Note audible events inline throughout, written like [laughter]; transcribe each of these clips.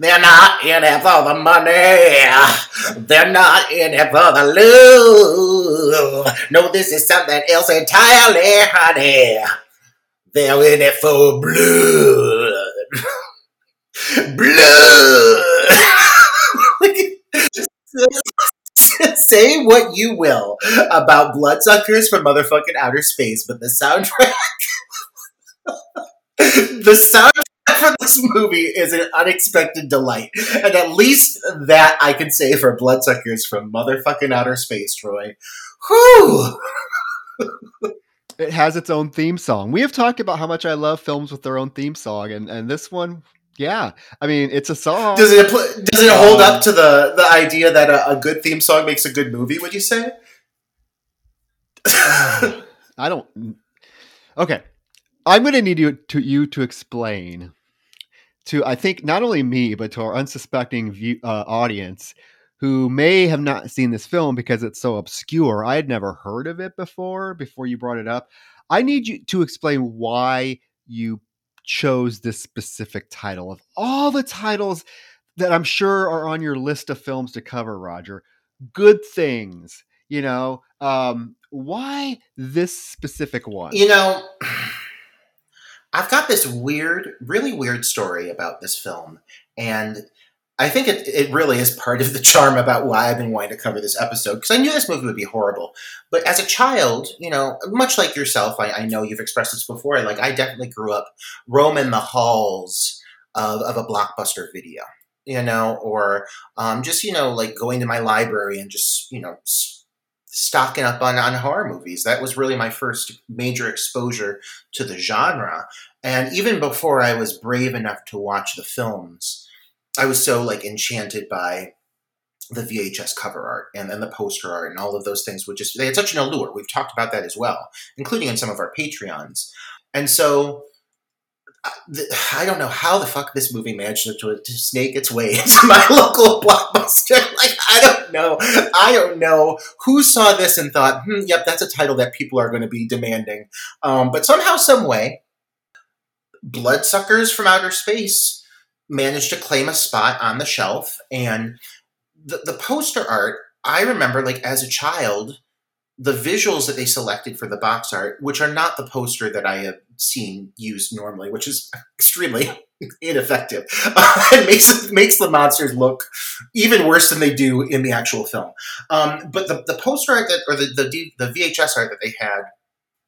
They're not in it for the money. They're not in it for the loot. No, this is something else entirely, honey. They're in it for blood. [laughs] blood. [laughs] Say what you will about bloodsuckers from motherfucking outer space, but the soundtrack. [laughs] the soundtrack for this movie is an unexpected delight. And at least that I can say for Bloodsuckers from motherfucking outer space, Troy. Whew! [laughs] it has its own theme song. We have talked about how much I love films with their own theme song, and, and this one, yeah. I mean, it's a song. Does it does it hold um, up to the, the idea that a, a, good theme song makes a good movie, would you say? [sighs] I don't. Okay. I'm going to need you to you to explain to I think not only me but to our unsuspecting view, uh, audience who may have not seen this film because it's so obscure. I had never heard of it before before you brought it up. I need you to explain why you chose this specific title of all the titles that I'm sure are on your list of films to cover, Roger. Good things, you know. Um, why this specific one? You know, I've got this weird, really weird story about this film, and I think it, it really is part of the charm about why I've been wanting to cover this episode because I knew this movie would be horrible. But as a child, you know, much like yourself, I, I know you've expressed this before. Like I definitely grew up roaming the halls of, of a blockbuster video, you know, or um, just you know, like going to my library and just you know stocking up on, on horror movies. That was really my first major exposure to the genre. And even before I was brave enough to watch the films, I was so like enchanted by the VHS cover art and then the poster art and all of those things would just they had such an allure. We've talked about that as well, including in some of our Patreons. And so I don't know how the fuck this movie managed to, to, snake its way [laughs] into my local blockbuster. [laughs] Like, I don't know. I don't know who saw this and thought, hmm, yep, that's a title that people are going to be demanding. Um, but somehow, some way, Bloodsuckers from Outer Space managed to claim a spot on the shelf. And the, the poster art, I remember, like, as a child, the visuals that they selected for the box art, which are not the poster that I have seen used normally, which is [laughs] extremely [laughs] ineffective, [laughs] and makes makes the monsters look even worse than they do in the actual film. Um, but the, the poster art that, or the, the the VHS art that they had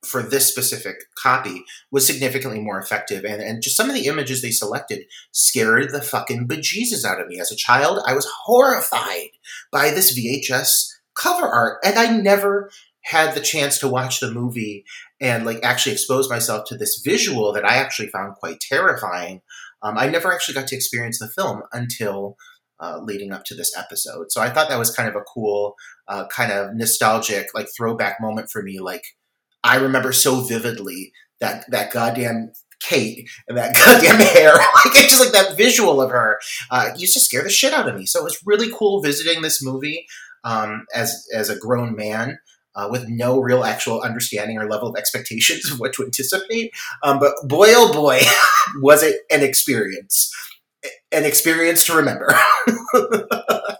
for this specific copy was significantly more effective. And, and just some of the images they selected scared the fucking bejesus out of me. As a child, I was horrified by this VHS cover art. And I never had the chance to watch the movie and like actually expose myself to this visual that I actually found quite terrifying. Um, I never actually got to experience the film until uh, leading up to this episode. So I thought that was kind of a cool, uh, kind of nostalgic, like throwback moment for me. Like I remember so vividly that that goddamn Kate and that [laughs] goddamn hair. [laughs] like it's just like that visual of her uh, used to scare the shit out of me. So it was really cool visiting this movie um, as as a grown man. Uh, with no real actual understanding or level of expectations of what to anticipate. Um, but boy, oh boy, [laughs] was it an experience. An experience to remember. [laughs]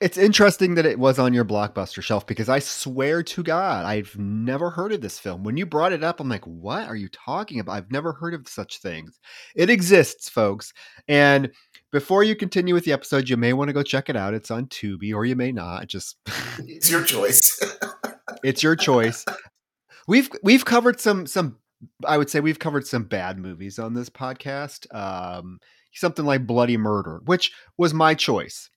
it's interesting that it was on your blockbuster shelf because I swear to God, I've never heard of this film. When you brought it up, I'm like, what are you talking about? I've never heard of such things. It exists, folks. And before you continue with the episode, you may want to go check it out. It's on Tubi, or you may not. Just [laughs] it's your choice. it's your choice. We've we've covered some some. I would say we've covered some bad movies on this podcast. Um, something like Bloody Murder, which was my choice.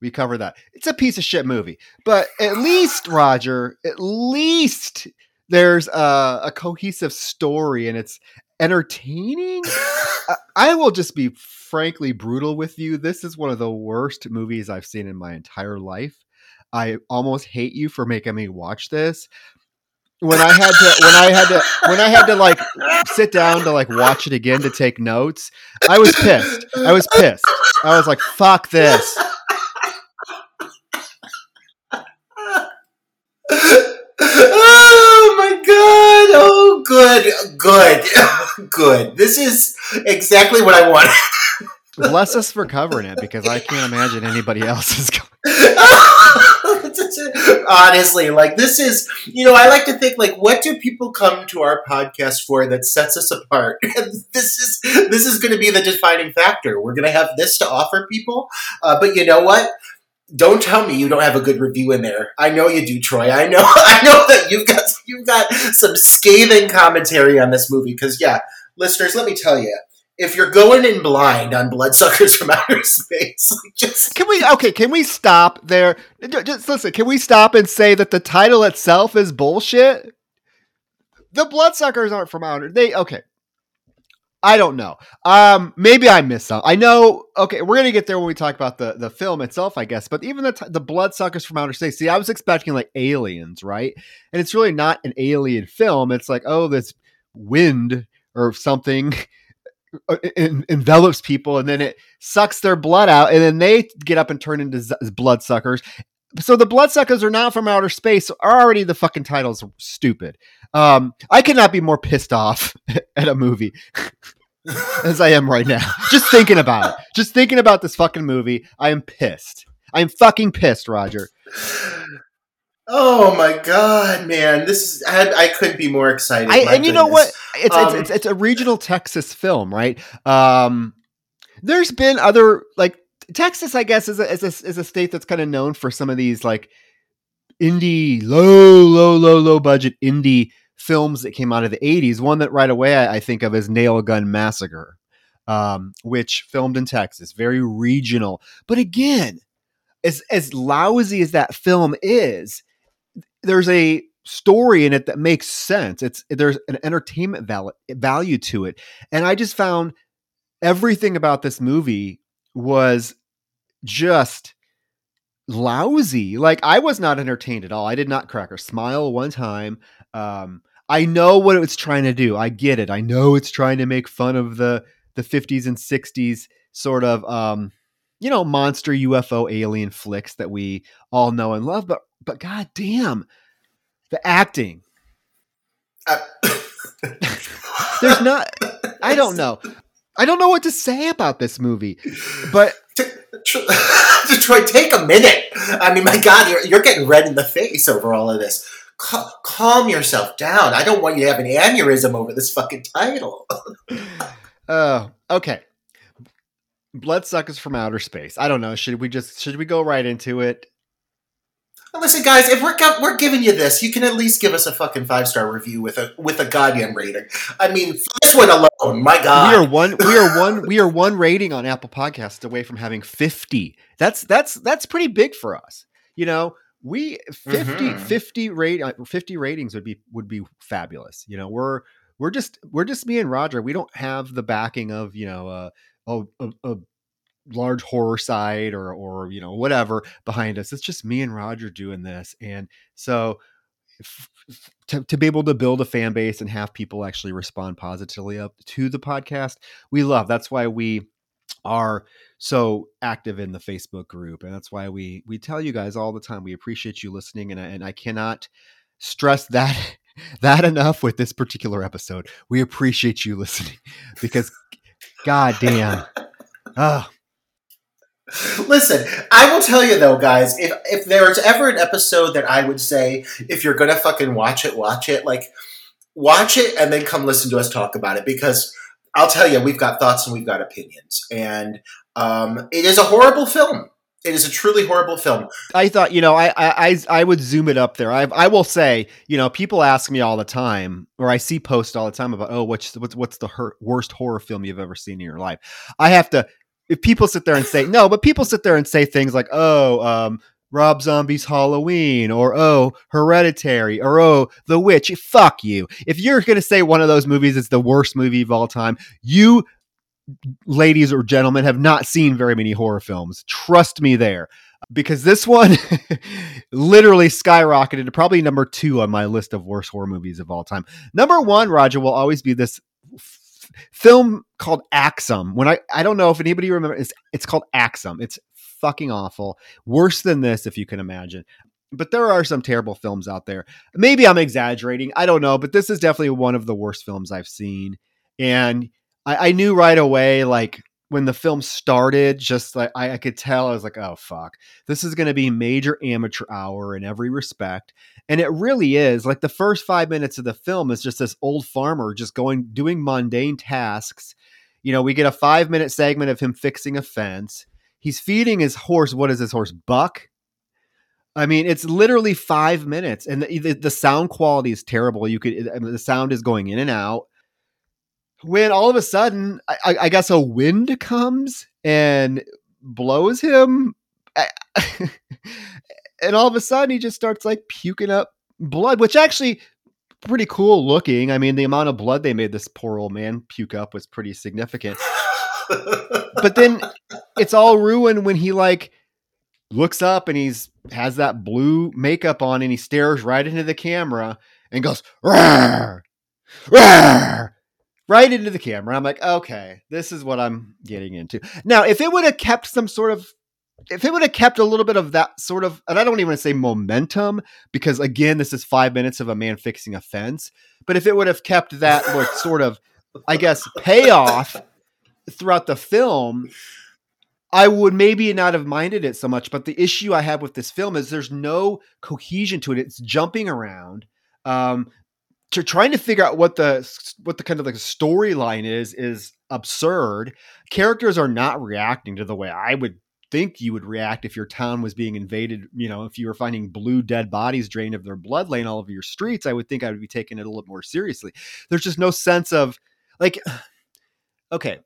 We cover that. It's a piece of shit movie, but at least Roger, at least there's a, a cohesive story and it's entertaining. [laughs] I, will just be frankly brutal with you. This is one of the worst movies I've seen in my entire life. I almost hate you for making me watch this. When I had to, when I had to, when I had to like sit down to like watch it again to take notes, I was pissed. I was pissed. I was like, "Fuck this." oh my god! Oh, good, good, [laughs] good. This is exactly what I wanted. [laughs] Bless us for covering it because I can't imagine anybody else is going. [laughs] Honestly, like this is, you know, I like to think like, what do people come to our podcast for that sets us apart? this is this is going to be the defining factor. We're going to have this to offer people, uh, but you know what? Don't tell me you don't have a good review in there. I know you do, Troy. I know. [laughs] I know that you've got you've got some scathing commentary on this movie. Because yeah, listeners, let me tell you, if you're going in blind on Bloodsuckers from [laughs] Outer Space, just can we? Okay, can we stop there? Just listen. Can we stop and say that the title itself is bullshit? The Bloodsuckers aren't from outer. They okay. I don't know. Um, maybe I missed some. I know. Okay, we're gonna get there when we talk about the the film itself, I guess. But even the t- the bloodsuckers from outer space. See, I was expecting like aliens, right? And it's really not an alien film. It's like oh, this wind or something [laughs] uh, envelops people, and then it sucks their blood out, and then they get up and turn into z- bloodsuckers. So the bloodsuckers are not from outer space. So already the fucking title's stupid. Um, I cannot be more pissed off [laughs] at a movie [laughs] as I am right now. Just thinking about it. Just thinking about this fucking movie. I am pissed. I am fucking pissed, Roger. Oh my god, man! This is I, I couldn't be more excited. I, and goodness. you know what? It's, um, it's, it's it's a regional Texas film, right? Um, there's been other like Texas, I guess, is a, is a, is a state that's kind of known for some of these like indie, low, low, low, low budget indie films that came out of the 80s. One that right away I, I think of is Nail Gun Massacre, um, which filmed in Texas, very regional. But again, as as lousy as that film is, there's a story in it that makes sense. It's there's an entertainment val- value to it, and I just found everything about this movie was just lousy. Like I was not entertained at all. I did not crack a smile one time. Um, I know what it's trying to do. I get it. I know it's trying to make fun of the the 50s and 60s sort of um, you know, monster UFO alien flicks that we all know and love, but but god damn, the acting. Uh, There's not I don't [laughs] know. I don't know what to say about this movie. But Detroit, [laughs] take a minute. I mean, my God, you're, you're getting red in the face over all of this. Cal- calm yourself down. I don't want you to have an aneurysm over this fucking title. Oh, [laughs] okay. Bloodsuckers from outer space. I don't know. Should we just should we go right into it? Listen, guys, if we're we're giving you this, you can at least give us a fucking five star review with a with a goddamn rating. I mean, this one alone, my god, we are one we are one we are one rating on Apple Podcasts away from having fifty. That's that's that's pretty big for us. You know, we 50, mm-hmm. 50 rate uh, 50 ratings would be would be fabulous. You know, we're we're just we're just me and Roger. We don't have the backing of you know uh, a, a, a large horror site or or you know whatever behind us. It's just me and Roger doing this, and so if, to, to be able to build a fan base and have people actually respond positively up to the podcast, we love. That's why we are so active in the Facebook group, and that's why we we tell you guys all the time we appreciate you listening, and I, and I cannot stress that [laughs] that enough with this particular episode. We appreciate you listening because, god damn. [laughs] Oh, Listen, I will tell you though, guys, if if there's ever an episode that I would say if you're gonna fucking watch it, watch it, like watch it and then come listen to us talk about it because I'll tell you, we've got thoughts and we've got opinions. And um, it is a horrible film. It is a truly horrible film. I thought, you know, I I I would zoom it up there. I I will say, you know, people ask me all the time, or I see posts all the time about, oh, what's what's what's the worst horror film you've ever seen in your life? I have to if people sit there and say no, but people sit there and say things like, "Oh, um, Rob Zombie's Halloween," or "Oh, Hereditary," or "Oh, The Witch." Fuck you. If you're to say one of those movies is the worst movie of all time, you ladies or gentlemen have not seen very many horror films. Trust me there. Because this one [laughs] literally skyrocketed to probably number two on my list of worst horror movies of all time. Number one, Roger, will always be this film called Axum. When I I don't know if anybody remember it's it's called Axum. It's fucking awful. Worse than this, if you can imagine. But there are some terrible films out there. Maybe I'm exaggerating. I don't know, but this is definitely one of the worst films I've seen. And I, I knew right away, like when the film started, just like I, I could tell, I was like, oh fuck, this is going to be major amateur hour in every respect, and it really is. Like the first five minutes of the film is just this old farmer just going doing mundane tasks. You know, we get a five minute segment of him fixing a fence. He's feeding his horse. What is his horse? Buck. I mean, it's literally five minutes, and the, the, the sound quality is terrible. You could mean, the sound is going in and out when all of a sudden, I, I guess a wind comes and blows him, [laughs] and all of a sudden he just starts like puking up blood, which actually pretty cool looking. I mean, the amount of blood they made this poor old man puke up was pretty significant. but then it's all ruined when he like looks up and he's has that blue makeup on and he stares right into the camera and goes rawr, rawr, right into the camera. I'm like, okay, this is what I'm getting into. Now, if it would have kept some sort of if it would have kept a little bit of that sort of, and I don't even want to say momentum, because again, this is five minutes of a man fixing a fence. But if it would have kept that [laughs] sort of, I guess, payoff throughout the film, I would maybe not have minded it so much. But the issue I have with this film is there's no cohesion to it. It's jumping around. Um, to trying to figure out what the what the kind of like storyline is is absurd. Characters are not reacting to the way I would think you would react if your town was being invaded. You know, if you were finding blue dead bodies drained of their blood laying all over your streets, I would think I would be taking it a little more seriously. There's just no sense of like, [sighs] okay,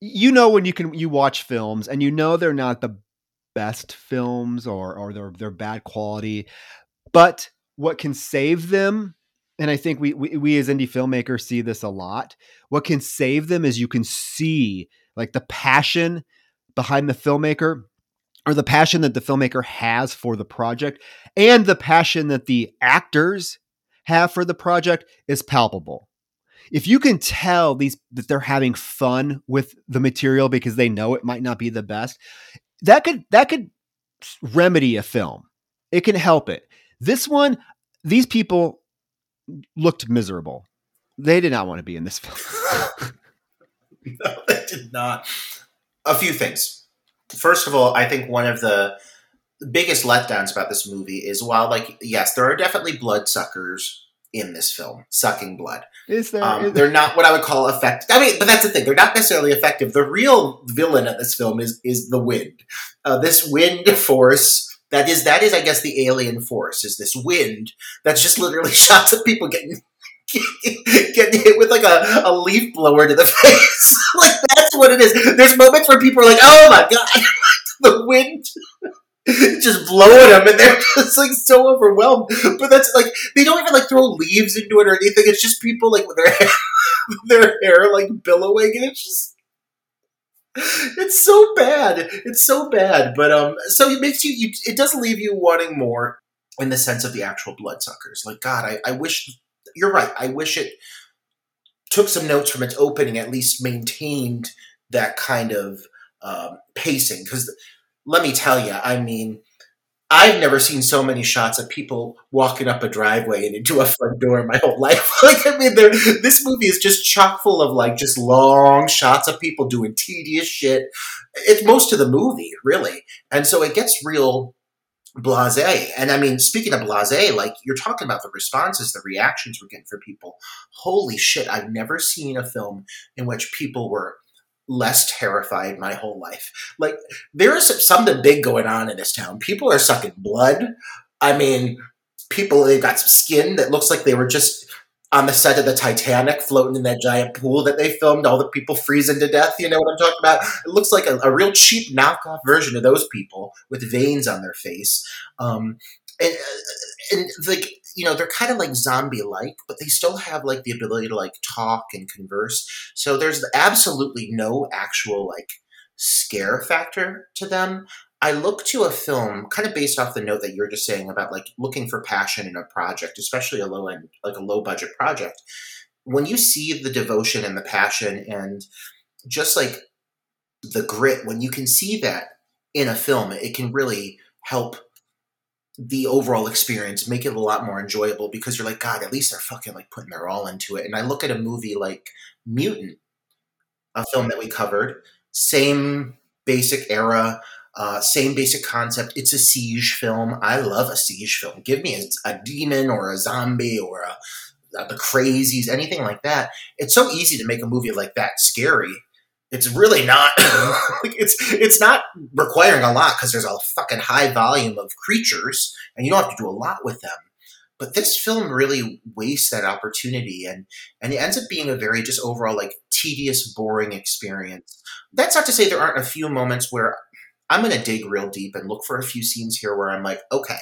you know when you can you watch films and you know they're not the best films or or they're they're bad quality, but what can save them and I think we, we we as indie filmmakers see this a lot. What can save them is you can see like the passion behind the filmmaker or the passion that the filmmaker has for the project and the passion that the actors have for the project is palpable. If you can tell these that they're having fun with the material because they know it might not be the best, that could that could remedy a film. It can help it. This one, these people looked miserable. They did not want to be in this film. [laughs] no, they did not. A few things. First of all, I think one of the biggest letdowns about this movie is while, like, yes, there are definitely bloodsuckers in this film, sucking blood. Is there? Um, is they're not what I would call effective. I mean, but that's the thing; they're not necessarily effective. The real villain of this film is is the wind. Uh, this wind force that is that is I guess the alien force is this wind that's just literally [laughs] shots of people getting [laughs] getting hit with like a, a leaf blower to the [laughs] face. like that's what it is. There's moments where people are like, "Oh my god, the wind." just blowing them and they're just like so overwhelmed but that's like they don't even like throw leaves into it or anything it's just people like with their hair, their hair like billowing and it's just [laughs] it's so bad. It's so bad. But um, so it makes you, you. It does leave you wanting more in the sense of the actual bloodsuckers. Like God, I, I wish. You're right. I wish it took some notes from its opening. At least maintained that kind of um, pacing. Because let me tell you, I mean, I've never seen so many shots of people walking up a driveway and into a front door in my whole life. [laughs] like, I mean, this movie is just chock full of like just long shots of people doing tedious shit. It's most of the movie, really, and so it gets real blasé. And I mean, speaking of blasé, like you're talking about the responses, the reactions we're getting from people. Holy shit! I've never seen a film in which people were less terrified my whole life. Like there is something big going on in this town. People are sucking blood. I mean, people they've got some skin that looks like they were just on the set of the Titanic, floating in that giant pool that they filmed, all the people freezing to death. You know what I'm talking about? It looks like a, a real cheap knockoff version of those people with veins on their face. Um, and, uh, and like you know they're kind of like zombie like but they still have like the ability to like talk and converse so there's absolutely no actual like scare factor to them I look to a film kind of based off the note that you're just saying about like looking for passion in a project, especially a low end, like a low budget project. When you see the devotion and the passion and just like the grit, when you can see that in a film, it can really help the overall experience, make it a lot more enjoyable because you're like, God, at least they're fucking like putting their all into it. And I look at a movie like Mutant, a film that we covered, same basic era, uh, same basic concept. It's a siege film. I love a siege film. Give me a, a demon or a zombie or a, a, the crazies, anything like that. It's so easy to make a movie like that scary. It's really not. [laughs] Mm-hmm. it's it's not requiring a lot because there's a fucking high volume of creatures, and you don't have to do a lot with them. But this film really wastes that opportunity, and and it ends up being a very just overall like tedious, boring experience. That's not to say there aren't a few moments where I'm going to dig real deep and look for a few scenes here where I'm like, okay,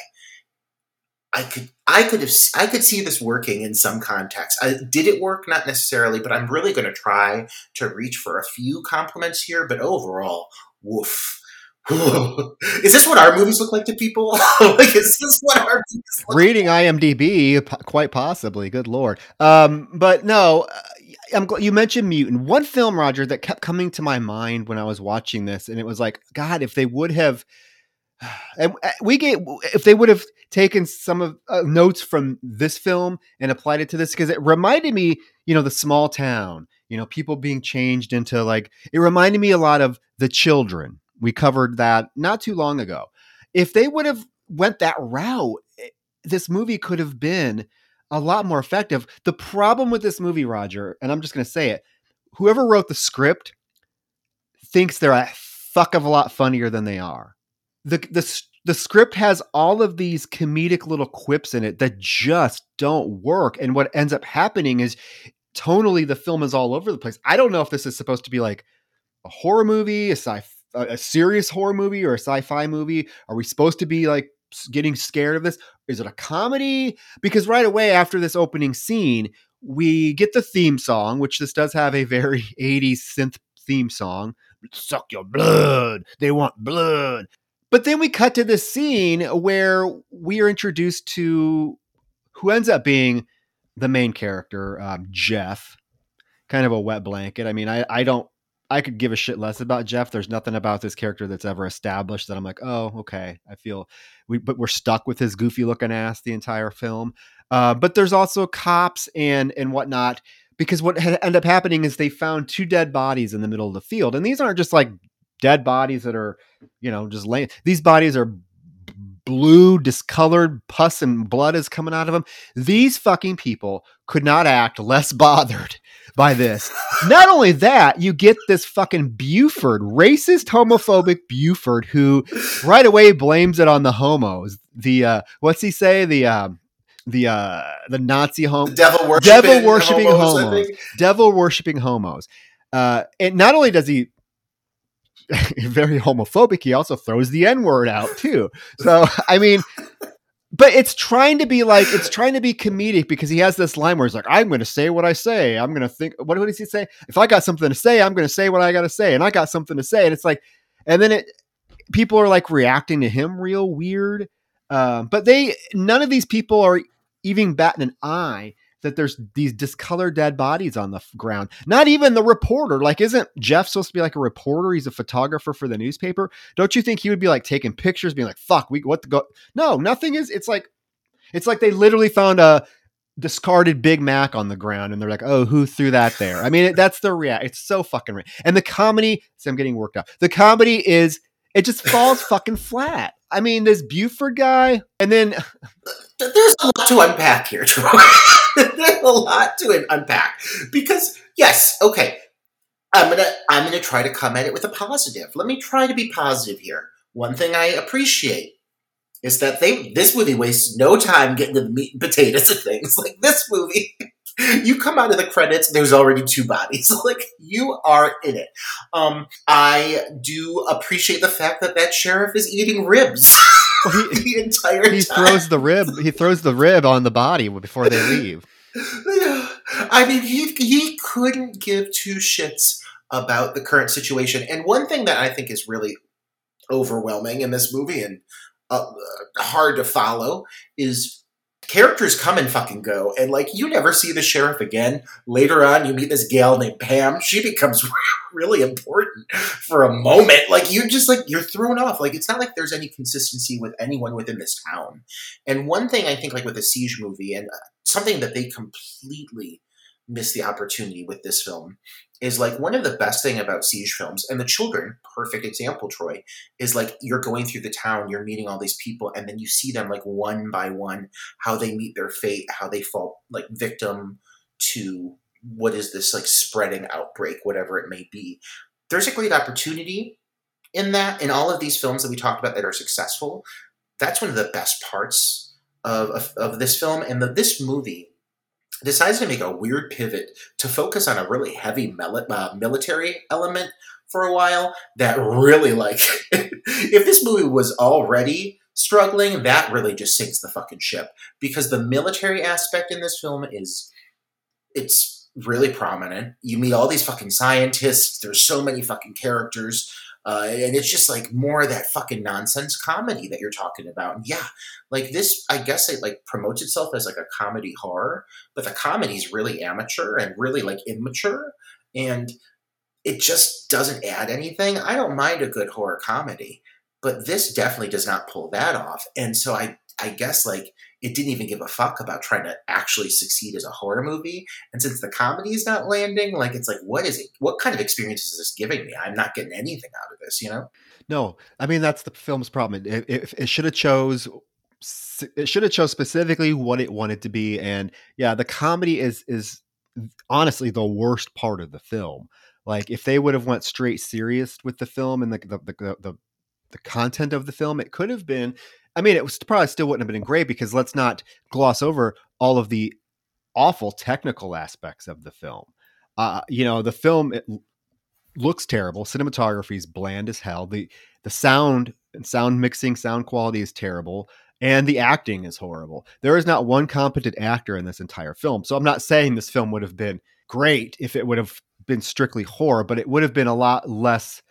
I could, I could have, I could see this working in some context. I, did it work? Not necessarily, but I'm really going to try to reach for a few compliments here. But overall, woof. [laughs] is this what our movies look like to people? [laughs] like, is this what our reading like? IMDb? Quite possibly. Good lord. Um, but no, I'm glad you mentioned Mutant. One film, Roger, that kept coming to my mind when I was watching this, and it was like, God, if they would have, and uh, we get if they would have taken some of uh, notes from this film and applied it to this, because it reminded me, you know, the small town, you know, people being changed into like it reminded me a lot of the children. We covered that not too long ago. If they would have went that route, this movie could have been a lot more effective. The problem with this movie, Roger, and I'm just going to say it whoever wrote the script thinks they're a fuck of a lot funnier than they are. The, the, the script has all of these comedic little quips in it that just don't work. And what ends up happening is tonally, the film is all over the place. I don't know if this is supposed to be like a horror movie, a sci a serious horror movie or a sci-fi movie. Are we supposed to be like getting scared of this? Is it a comedy? Because right away after this opening scene, we get the theme song, which this does have a very [laughs] 80s synth theme song. Suck your blood. They want blood. But then we cut to this scene where we are introduced to who ends up being the main character, um, Jeff. Kind of a wet blanket. I mean, I, I don't I could give a shit less about Jeff. There's nothing about this character that's ever established that I'm like, oh, okay. I feel we, but we're stuck with his goofy looking ass the entire film. Uh, but there's also cops and and whatnot because what had ended up happening is they found two dead bodies in the middle of the field, and these aren't just like dead bodies that are, you know, just laying. These bodies are blue, discolored, pus and blood is coming out of them. These fucking people could not act less [laughs] bothered by this. Not only that, you get this fucking Buford, racist, homophobic Buford, who right away blames it on the homos. The uh, what's he say? The um, the uh, the Nazi home devil worshiping devil worshiping homos, homos devil worshiping homos. Uh, and not only does he [laughs] very homophobic, he also throws the N word out too. So [laughs] I mean, but it's trying to be like it's trying to be comedic because he has this line where he's like, "I'm going to say what I say. I'm going to think." What, does he say? If I got something to say, I'm going to say what I got to say, and I got something to say, and it's like, and then it people are like reacting to him real weird. Um, but they none of these people are even batting an eye that there's these discolored dead bodies on the ground. Not even the reporter. Like, isn't Jeff supposed to be like a reporter? He's a photographer for the newspaper. Don't you think he would be like taking pictures, being like, "Fuck, we what the go?" No, nothing is. It's like, it's like they literally found a discarded Big Mac on the ground, and they're like, "Oh, who threw that there?" I mean, it, that's the react. It's so fucking. Re- and the comedy. See, I'm getting worked up. The comedy is it just falls fucking flat. I mean, this Buford guy, and then [laughs] there's a lot to unpack here, [laughs] there's a lot to unpack because yes, okay, I'm gonna I'm gonna try to come at it with a positive. Let me try to be positive here. One thing I appreciate is that they this movie wastes no time getting to the meat and potatoes of things. [laughs] Like this movie [laughs] you come out of the credits, there's already two bodies. [laughs] like you are in it. Um, I do appreciate the fact that that sheriff is eating ribs. [laughs] Well, he, the entire he time. throws the rib. He throws the rib on the body before they leave. I mean, he he couldn't give two shits about the current situation. And one thing that I think is really overwhelming in this movie and uh, hard to follow is characters come and fucking go and like you never see the sheriff again. Later on you meet this gal named pam. She becomes [laughs] really important for a moment. Like you just like you're thrown off. Like it's not like there's any consistency with anyone within this town. And one thing i think like with a siege movie and uh, something that they completely miss the opportunity with this film is like one of the best thing about siege films and the children perfect example troy is like you're going through the town you're meeting all these people and then you see them like one by one how they meet their fate how they fall like victim to what is this like spreading outbreak whatever it may be. There's a great opportunity in that in all of these films that we talked about that are successful that's one of the best parts of, of, of this film and the, this movie decides to make a weird pivot to focus on a really heavy uh, military element for a while that really like [laughs] if this movie was already struggling that really just sinks the fucking ship. Because the military aspect in this film is it's really prominent. You meet all these fucking scientists. There's so many fucking characters uh, and it's just like more of that fucking nonsense comedy that you're talking about. And yeah, like this, I guess it like promotes itself as like a comedy horror, but the comedy is really amateur and really like immature, and it just doesn't add anything. I don't mind a good horror comedy, but this definitely does not pull that off. And so I, I guess like it didn't even give a fuck about trying to actually succeed as a horror movie. And since the comedy is not landing, like it's like, what is it? What kind of experience is this giving me? I'm not getting anything out of this, you know? No, I mean that's the film's problem. It, it, it should have chose. It should have chose specifically what it wanted to be, and yeah, the comedy is is honestly the worst part of the film. Like if they would have went straight serious with the film and the the the, the, the content of the film, it could have been I mean, it was probably still wouldn't have been great because let's not gloss over all of the awful technical aspects of the film. Uh, you know, the film it looks terrible. Cinematography is bland as hell. The the sound and sound mixing, sound quality is terrible, and the acting is horrible. There is not one competent actor in this entire film. So I'm not saying this film would have been great if it would have been strictly horror, but it would have been a lot less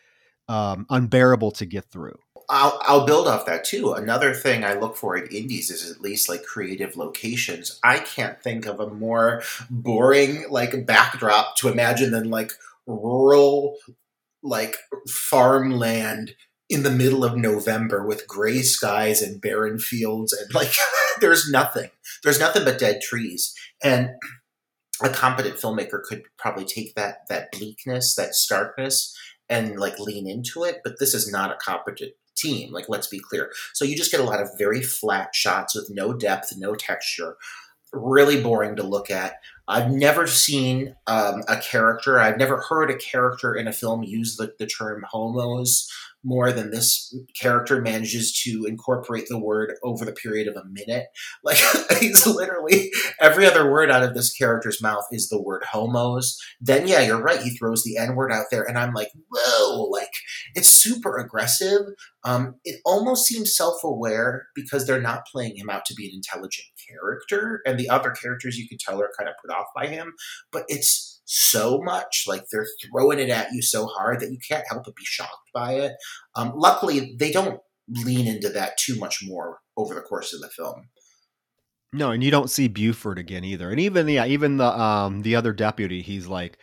um, unbearable to get through. I'll, I'll build off that too. Another thing I look for in indies is at least like creative locations. I can't think of a more boring like backdrop to imagine than like rural like farmland in the middle of November with gray skies and barren fields and [laughs] like there's nothing. There's nothing but dead trees. And a competent filmmaker could probably take that that bleakness, that starkness and like lean into it, but this is not a competent team. Like, let's be clear. So you just get a lot of very flat shots with no depth, no texture. Really boring to look at. I've never seen um, a character, I've never heard a character in a film use the, the term homos more than this character manages to incorporate the word over the period of a minute. [laughs] Like he's literally every other word out of this character's mouth is the word homos. Then yeah, you're right. He throws the N word out there, and I'm like, whoa! Like it's super aggressive. Um, it almost seems self aware because they're not playing him out to be an intelligent character, and the other characters you can tell are kind of put off by him. But it's so much. Like they're throwing it at you so hard that you can't help but be shocked by it. Um, luckily, they don't lean into that too much more over the course of the film. No, and you don't see Buford again either. And even yeah, even the um the other deputy, he's like,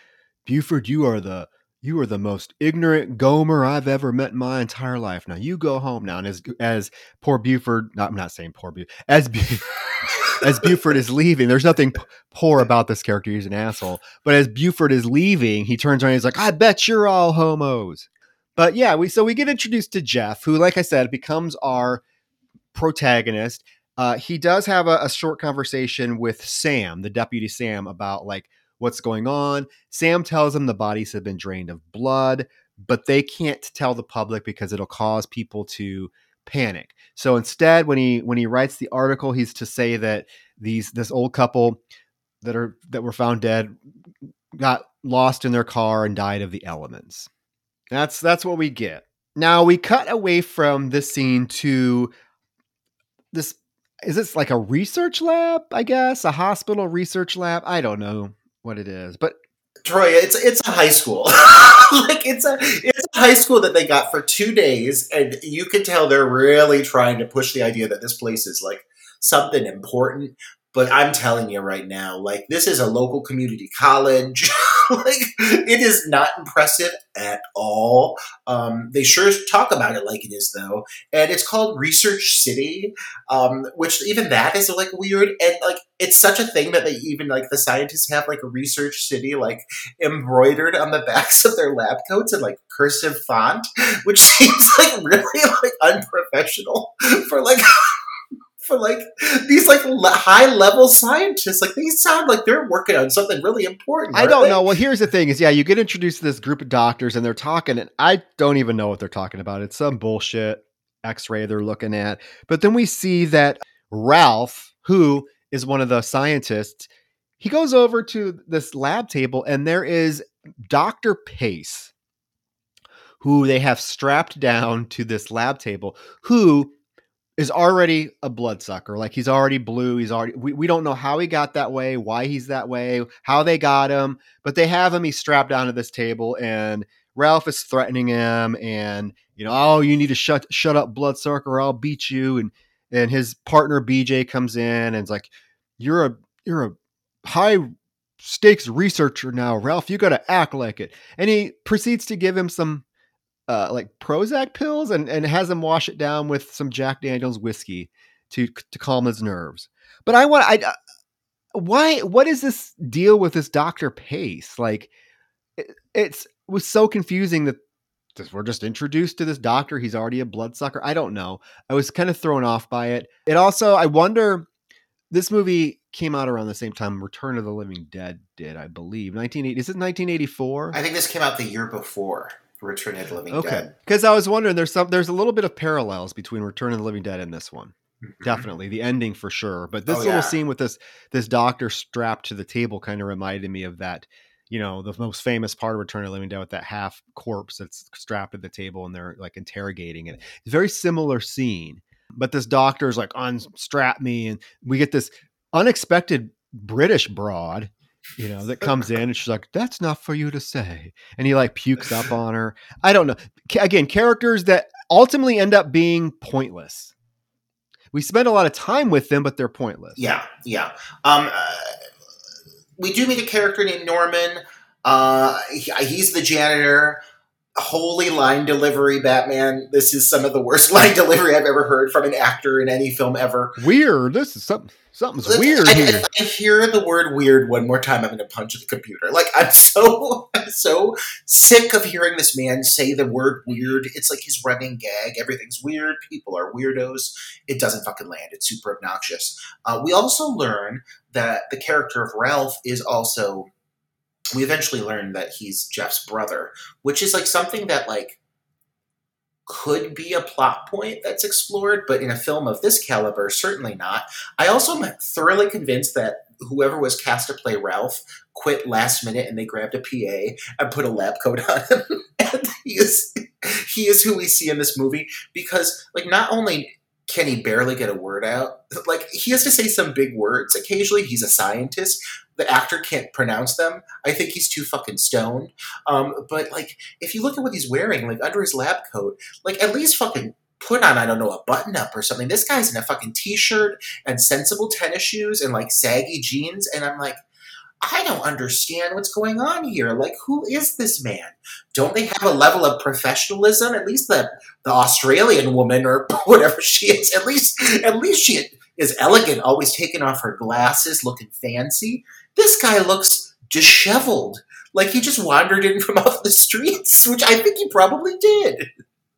Buford, you are the you are the most ignorant Gomer I've ever met in my entire life. Now you go home now. And as as poor Buford, not, I'm not saying poor Buford, as [laughs] as Buford is leaving, there's nothing p- poor about this character. He's an asshole. But as Buford is leaving, he turns around. And he's like, "I bet you're all homos." But yeah, we so we get introduced to Jeff, who, like I said, becomes our protagonist. Uh, he does have a, a short conversation with Sam, the deputy Sam, about like what's going on. Sam tells him the bodies have been drained of blood, but they can't tell the public because it'll cause people to panic. So instead, when he when he writes the article, he's to say that these this old couple that are that were found dead got lost in their car and died of the elements. That's that's what we get. Now we cut away from this scene to this is this like a research lab, I guess, a hospital research lab. I don't know what it is, but Troy, it's it's a high school. [laughs] like it's a it's a high school that they got for two days, and you can tell they're really trying to push the idea that this place is like something important. But I'm telling you right now, like this is a local community college. [laughs] like it is not impressive at all. Um, they sure talk about it like it is though, and it's called Research City, um, which even that is like weird and like it's such a thing that they even like the scientists have like a Research City like embroidered on the [laughs] backs of their lab coats in like cursive font, which [laughs] seems like really like unprofessional for like for like these like le- high level scientists. Like they sound like they're working on something really important. I don't they? know. Well, here's the thing: is yeah, you get introduced to this group of doctors, and they're talking, and I don't even know what they're talking about. It's some bullshit X-ray they're looking at. But then we see that Ralph, who is one of the scientists, he goes over to this lab table, and there is Doctor Pace, who they have strapped down to this lab table, who is already a bloodsucker. Like he's already blue. He's already, we, we don't know how he got that way, why he's that way, how they got him, but they have him. He's strapped down to this table and Ralph is threatening him and, you know, oh, you need to shut, shut up bloodsucker or I'll beat you. And, and his partner BJ comes in and it's like, you're a, you're a high stakes researcher now, Ralph. You got to act like it. And he proceeds to give him some uh, like Prozac pills and, and has him wash it down with some Jack Daniels whiskey to to calm his nerves. But I want I uh, why what is this deal with this Doctor Pace? Like it, it's it was so confusing that this, we're just introduced to this doctor. He's already a bloodsucker. I don't know. I was kind of thrown off by it. It also I wonder this movie came out around the same time Return of the Living Dead did, I believe. 1980 is it 1984? I think this came out the year before Return of the Living Okay, Dead. because I was wondering there's some there's a little bit of parallels between Return of the Living Dead and this one. Mhm. Definitely the ending for sure. But this Oh, little yeah. scene with this this doctor strapped to the table kind of reminded me of that. You know, the most famous part of Return of the Living Dead with that half corpse that's strapped at the table and they're like interrogating it. It's very similar scene. But this doctor's like unstrap me, and we get this unexpected British broad you know, that [laughs] comes in and she's like, "That's not for you to say," and he like pukes up [laughs] on her. I don't know. Again, characters that ultimately end up being pointless. We spend a lot of time with them, but they're pointless. Yeah, yeah. Um, uh, we do meet a character named Norman. Uh, he- he's the janitor. Holy line delivery, Batman. This is some of the worst [laughs] line delivery I've ever heard from an actor in any film ever. Weird. This is something. Something's weird I, here. If I hear the word weird one more time, I'm going to punch the computer. Like I'm so, [laughs] I'm so sick of hearing this man say the word weird. It's like his running gag. Everything's weird. People are weirdos. It doesn't fucking land. It's super obnoxious. Uh, we also learn that the character of Ralph is also. We eventually learn that he's Jeff's brother, which is like something that like could be a plot point that's explored, but in a film of this caliber, certainly not. I also am thoroughly convinced that whoever was cast to play Ralph quit last minute and they grabbed a PA and put a lab coat on him. [laughs] and he is he is who we see in this movie because like not only can he barely get a word out, [laughs] like he has to say some big words occasionally. He's a scientist. The actor can't pronounce them. I think he's too fucking stoned. Um, but like if you look at what he's wearing, like under his lab coat, like at least fucking put on, I don't know, a button up or something. This guy's in a fucking t shirt and sensible tennis shoes and like saggy jeans. And I'm like, I don't understand what's going on here. Like, who is this man? Don't they have a level of professionalism? At least the the Australian woman or [laughs] whatever she is, at least at least she is elegant, always taking off her glasses, looking fancy. This guy looks disheveled. Like he just wandered in from [laughs] off the streets, which I think he probably did.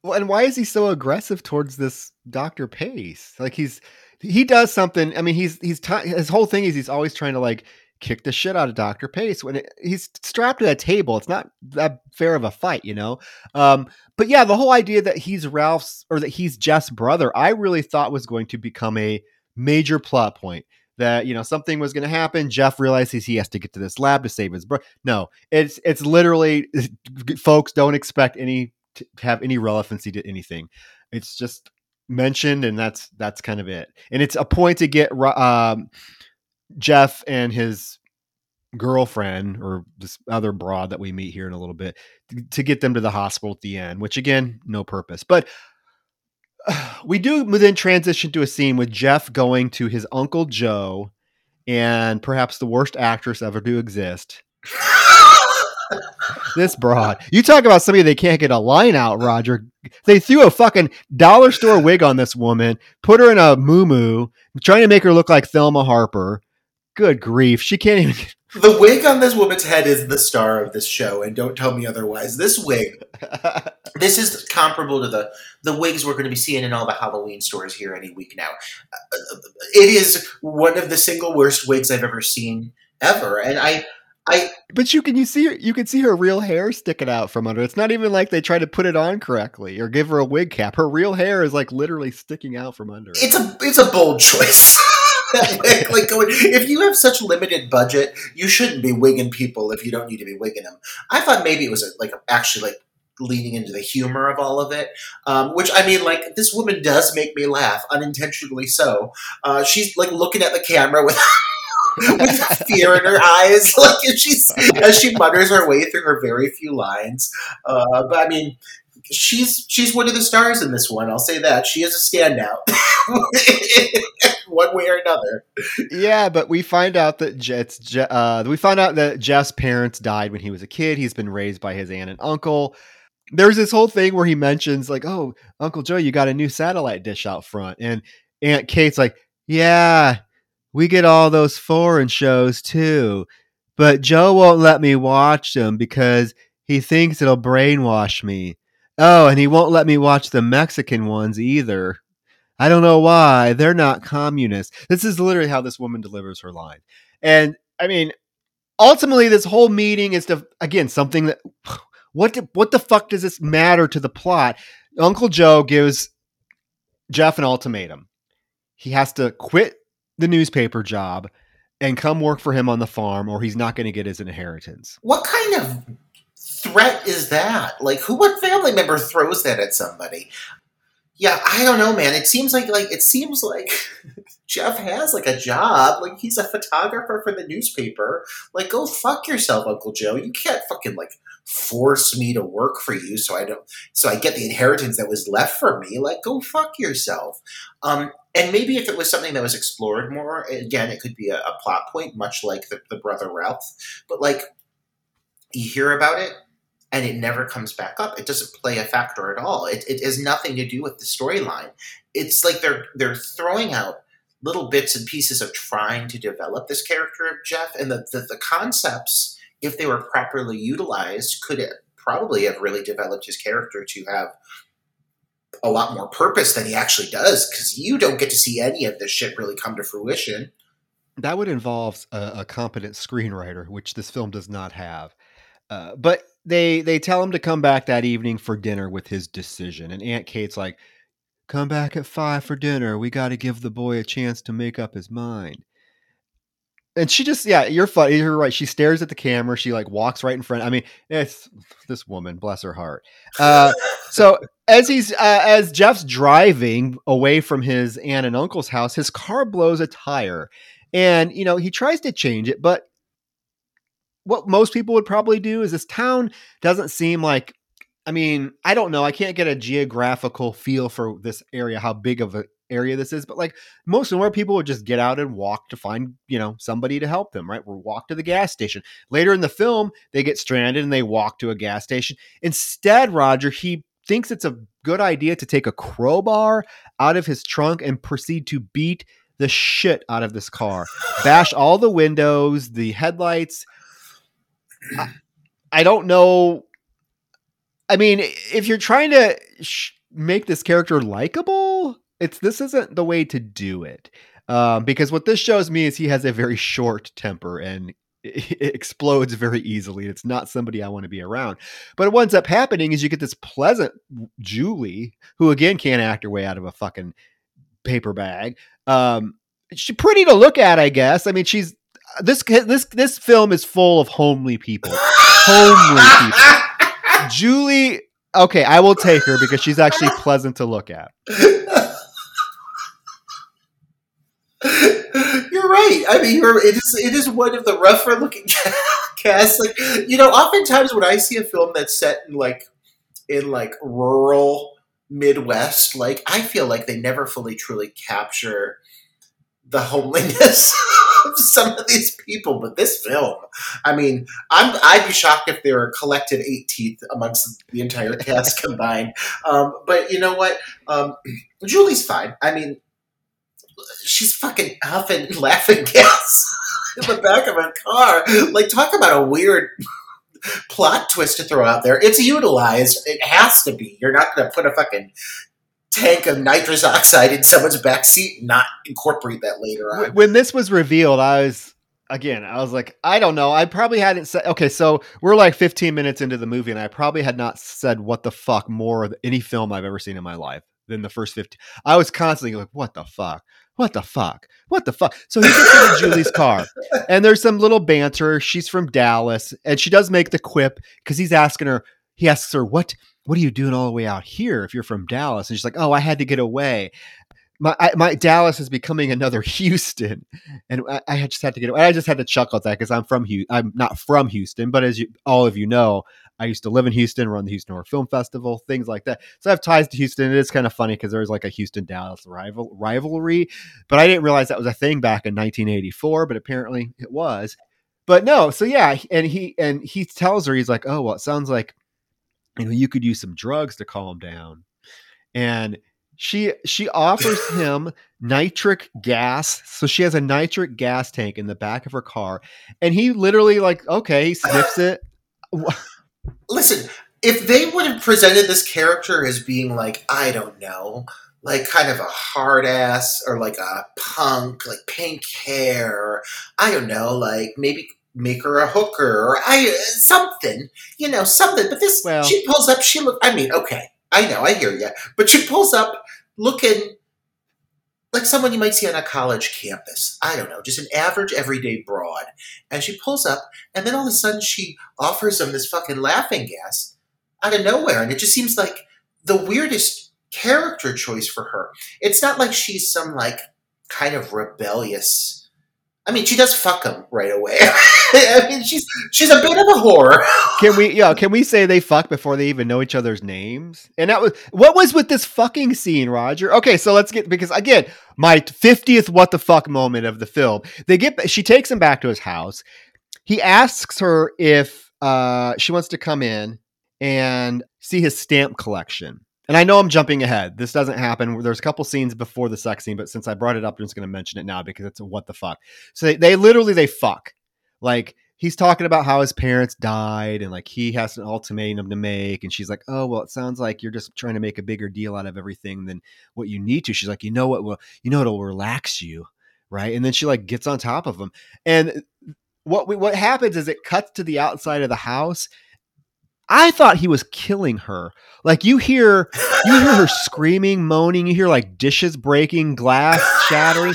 Well, and why is he so aggressive towards this Doctor Pace? Like he's he does something. I mean, he's he's ti his whole thing is he's always trying to like kick the shit out of Doctor Pace when it, he's strapped to that table. It's not that fair of a fight, you know. Um, but yeah, the whole idea that he's Ralph's or that he's Jeff's brother, I really thought was going to become a major plot point. that you know something was going to happen. Jeff realizes he has to get to this lab to save his brother. No, it's it's literally, [laughs] folks don't expect any to have any relevancy to anything. It's just mentioned, and that's that's kind of it. And it's a point to get um, Jeff and his girlfriend or this other broad that we meet here in a little bit to get them to the hospital at the end, which again, no purpose. But [sighs] we do then transition to a scene with Jeff going to his uncle Joe and perhaps the worst actress ever to exist. this broad. You talk about somebody they can't get a line out, Roger. They threw a fucking dollar store wig on this woman, put her in a moo trying to make her look like Thelma Harper. Good grief. She can't even [laughs] the wig on this woman's head is the star of this show, and don't tell me otherwise. This wig, [laughs] this is comparable to the the wigs we're going to be seeing in all the Halloween stores here any week now. Uh, it is one of the single worst wigs I've ever seen ever, and I. I, but you can you see her, you can see her real hair sticking out from under. It's not even like they try to put it on correctly or give her a wig cap. Her real hair is like literally sticking out from under. It's a it's a bold [laughs] choice. [laughs] like going, if you have such limited budget, you shouldn't be wigging people if you don't need to be wigging them. I thought maybe it was a, like a, actually like leaning into the humor of all of it, um, which I mean, like this woman does make me laugh unintentionally. So uh, she's like looking at the camera with. [laughs] with fear in her eyes, [laughs] like as she's as she mutters her way through her very few lines. Uh, but I mean, she's she's one of the stars in this one. I'll say that she is a standout, one way or another. Yeah, but we find out that it's uh, we find out that Jeff's parents died when he was a kid. He's been raised by his aunt and uncle. There's this whole thing where he mentions like, "Oh, Uncle Joe, you got a new satellite dish out front," and Aunt Kate's like, "Yeah, we get all those foreign shows too." But Joe won't let me watch them because he thinks it'll brainwash me. Oh, and he won't let me watch the Mexican ones either. I don't know why. They're not communists. This is literally how this woman delivers her line. And I mean, ultimately, this whole meeting is to, again, something that, [sighs] what, the, what the fuck does this matter to the plot? Uncle Joe gives Jeff an ultimatum. He has to quit the newspaper job and come work for him on the farm, or he's not going to get his inheritance. What kind of threat is that? Like, who, what family member throws that at somebody? Yeah, I don't know, man. It seems like, like, it seems like [laughs] Jeff has like a job. Like, he's a photographer for the newspaper. Like, go fuck yourself, Uncle Joe. You can't fucking like force me to work for you so I don't, so I get the inheritance that was left for me. Like, go fuck yourself. Um, and maybe if it was something that was explored more, again, it could be a, a plot point, much like the, the brother Ralph. But like, you hear about it and it never comes back up. It doesn't play a factor at all. It, it has nothing to do with the storyline. It's like they're they're throwing out little bits and pieces of trying to develop this character of Jeff, and the, the, the concepts, if they were properly utilized, could probably have really developed his character to have a lot more purpose than he actually does. Because you don't get to see any of this shit really come to fruition. That would involve a, a competent screenwriter, which this film does not have. Uh, but they they tell him to come back that evening for dinner with his decision, and Aunt Kate's like, "Come back at five for dinner. We got to give the boy a chance to make up his mind." And she just, yeah, you're funny. You're right. She stares at the camera. She like walks right in front. I mean, it's this woman, bless her heart. Uh, so as he's uh, as Jeff's driving away from his aunt and uncle's house, his car blows a tire, and you know he tries to change it, but what most people would probably do is this town doesn't seem like I mean, I don't know. I can't get a geographical feel for this area, how big of an area this is, but like most of where people would just get out and walk to find, you know, somebody to help them, right? Or walk to the gas station. Later in the film, they get stranded and they walk to a gas station. Instead, Roger, he thinks it's a good idea to take a crowbar out of his trunk and proceed to beat the shit out of this car. Bash all the windows, the headlights, I, don't know. I mean, if you're trying to sh- make this character likable, it's this isn't the way to do it. Um, because what this shows me is he has a very short temper and [laughs] it explodes very easily. It's not somebody I want to be around. But what ends up happening is you get this pleasant Julie, who again can't act her way out of a fucking paper bag. Um, she's pretty to look at, I guess. I mean, she's this this this film is full of homely people. homely people. [laughs] Julie, okay, I will take her because she's actually pleasant to look at. You're right. I mean, you're, it is it is one of the rougher looking [laughs] casts. Like you know, oftentimes when I see a film that's set in like in like rural Midwest, like I feel like they never fully truly capture the homeliness [laughs] of some of these people. But this film, I mean, I'm I'd be shocked if there were collected 18th amongst the entire cast [laughs] combined. Um, but you know what? Um, Julie's fine. I mean, she's fucking huffing [laughs] laughing gas [laughs] in the back of a car. Like, talk about a weird plot twist to throw out there. It's utilized. It has to be. You're not going to put a fucking tank of nitrous oxide in someone's backseat, not incorporate that later on. When this was revealed, I was again, I was like, I don't know. I probably hadn't said okay, so we're like 15 minutes into the movie, and I probably had not said what the fuck more of any film I've ever seen in my life than the first 15. I was constantly like, what the fuck? What the fuck? What the fuck? So he gets into [laughs] Julie's car, and there's some little banter. She's from Dallas, and she does make the quip because he's asking her. He asks her, "What? What are you doing all the way out here if you're from Dallas?" And she's like, "Oh, I had to get away." My, I, my Dallas is becoming another [laughs] Houston, and I, I just had to get. Away. I just had to chuckle at that because I'm from Houston. I'm not from Houston, but as you, all of you know, I used to live in Houston, run the Houston Horror Film Festival, things like that. So I have ties to Houston. It is kind of funny because there's like a Houston Dallas rival rivalry, but I didn't realize that was a thing back in 1984. But apparently it was. But no, so yeah, and he and he tells her he's like, oh well, it sounds like you know you could use some drugs to calm down, and she she offers [laughs] him nitric gas. So she has a nitric gas tank in the back of her car and he literally like okay he sniffs it. Listen, if they would have presented this character as being like, I don't know, like kind of a hard ass or like a punk, like pink hair, I don't know, like maybe make her a hooker or I uh, something, you know, something. But this, Well- she pulls up. She look. I mean, okay, I know, I hear you, but she pulls up looking like someone you might see on a college campus. I don't know, just an average everyday broad. And she pulls up, and then all of a sudden she offers him this fucking laughing gas out of nowhere, and it just seems like the weirdest character choice for her. It's not like she's some like kind of rebellious. I mean, she does fuck him right away. [laughs] I mean, she's she's a bit of a whore. Can we yeah, can we say they fuck before they even know each other's names? And that was what was with this fucking scene, Roger? Okay, so let's get because again, my 50th what the fuck moment of the film. They get she takes him back to his house. He asks her if uh she wants to come in and see his stamp collection. And I know I'm jumping ahead. This doesn't happen. There's a couple scenes before the sex scene, but since I brought it up, I'm just going to mention it now because it's a what the fuck. So they, they literally they fuck. Like he's talking about how his parents died and like he has an ultimatum to make and she's like oh well it sounds like you're just trying to make a bigger deal out of everything than what you need to she's like you know what will you know it'll relax you right and then she like gets on top of him and what we, what happens is it cuts to the outside of the house i thought he was killing her. Like you hear you hear her [laughs] screaming moaning you hear like dishes breaking glass shattering.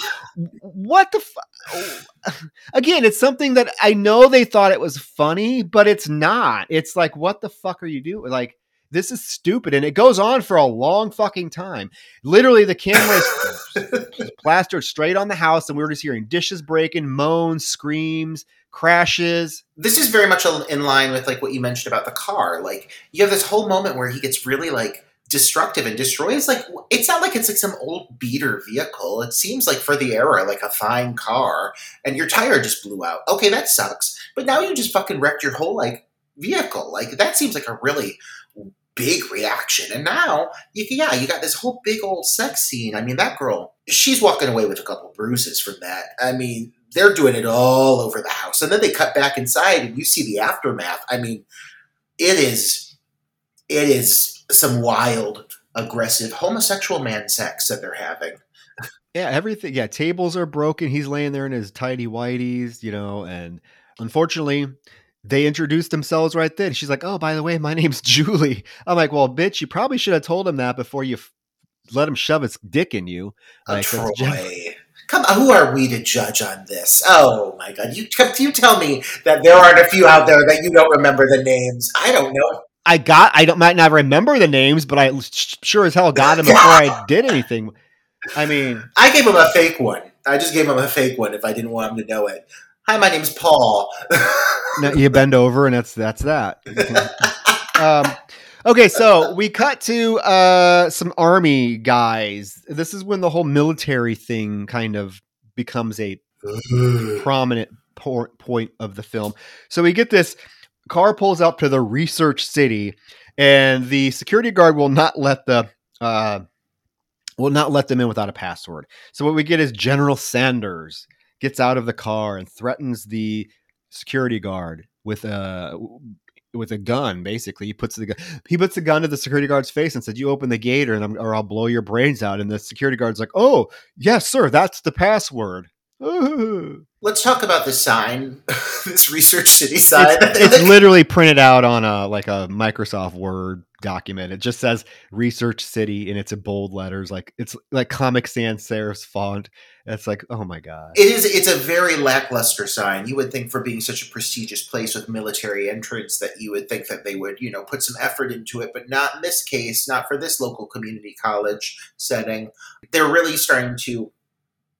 What the fu- again it's something that i know they thought it was funny but it's not. It's like what the fuck are you doing like this is stupid and it goes on for a long fucking time literally the camera is [laughs] plastered straight on the house and we were just hearing dishes breaking moans screams crashes this is very much in line with like what you mentioned about the car. Like you have this whole moment where he gets really like destructive and destroys like it's not like it's like some old beater vehicle. It seems like for the era like a fine car and your tire just blew out. Okay, that sucks. But now you just fucking wrecked your whole like vehicle. Like that seems like a really big reaction. And now you yeah, you got this whole big old sex scene. I mean, that girl, she's walking away with a couple bruises from that. I mean, they're doing it all over the house. And then they cut back inside and you see the aftermath. I mean, it is it is some wild, aggressive homosexual man sex that they're having. yeah everything yeah tables are broken he's laying there in his tidy whiteys you know and unfortunately they introduced themselves right then she's like oh by the way my [laughs] name's julie i'm like well bitch you probably should have told him that before you f- let him shove his dick in you like Troy. just- Come on, who are we to judge on this? Oh my god, you you tell me that there aren't a few out there that you don't remember the names. I don't know. I got. I don't might not remember the names, but I sure as hell got them [laughs] before I did anything. I mean, I gave him a fake one. I just gave him a fake one if I didn't want him to know it. Hi, my name's Paul. [laughs] no, you bend over and that's that's that. [laughs] um, okay, so we cut to uh, some army guys. This is when the whole military thing kind of becomes a prominent por- point of the film. So we get this car pulls up to the research city, and the security guard will not let the uh, will not let them in without a password. So what we get is General Sanders gets out of the car and threatens the security guard with a with a gun. Basically, he puts the gun. He puts the gun to the security guard's face and said, "You open the gate, or, or I'll blow your brains out." And the security guard's like, "Oh, yes, sir. That's the password." [laughs] Let's talk about the sign, [laughs] this Research City sign. It's, it's literally printed out on a like a Microsoft Word document. It just says Research City and it's in bold letters, like it's like Comic Sans serif font. It's like, oh my god! It is. It's a very lackluster sign. You would think, for being such a prestigious place with military entrance, that you would think that they would, you know, put some effort into it, but not in this case. Not for this local community college setting. They're really starting to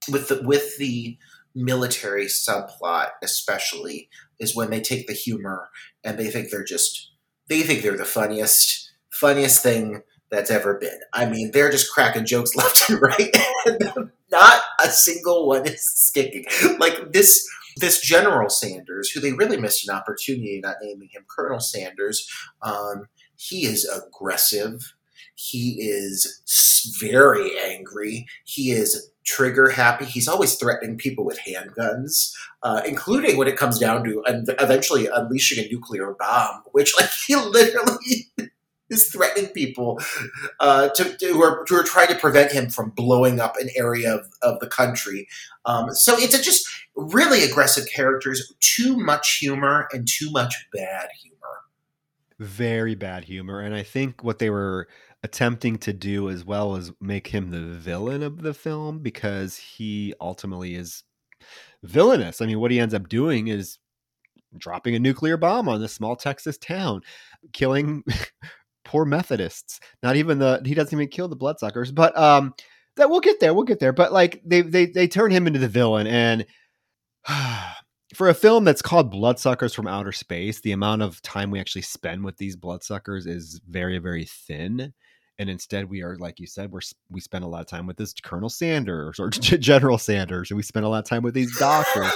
with the with the military subplot especially is when they take the humor and they think they're just they think they're the funniest funniest thing that's ever been. I mean, they're just cracking jokes [laughs] left and right. and Not a single one is sticking. Like this this General Sanders, who they really missed an opportunity not naming him Colonel Sanders. Um, he is aggressive. He is very angry. He is trigger happy. He's always threatening people with handguns, uh, including when it comes down to eventually unleashing a nuclear bomb, which, like, he literally is threatening people uh, to, to, who, are, who are trying to prevent him from blowing up an area of, of the country. Um, so it's just really aggressive characters, too much humor and too much bad humor. Very bad humor. And I think what they were attempting to do as well as make him the villain of the film because he ultimately is villainous. I mean, what he ends up doing is dropping a nuclear bomb on this small Texas town, killing [laughs] poor Methodists. Not even the he doesn't even kill the bloodsuckers, but um that we'll get there, we'll get there. But like they they they turn him into the villain and [sighs] for a film that's called Bloodsuckers from Outer Space, the amount of time we actually spend with these bloodsuckers is very very thin and instead we are like you said we're we spend a lot of time with this colonel sanders or [laughs] general sanders and we spend a lot of time with these doctors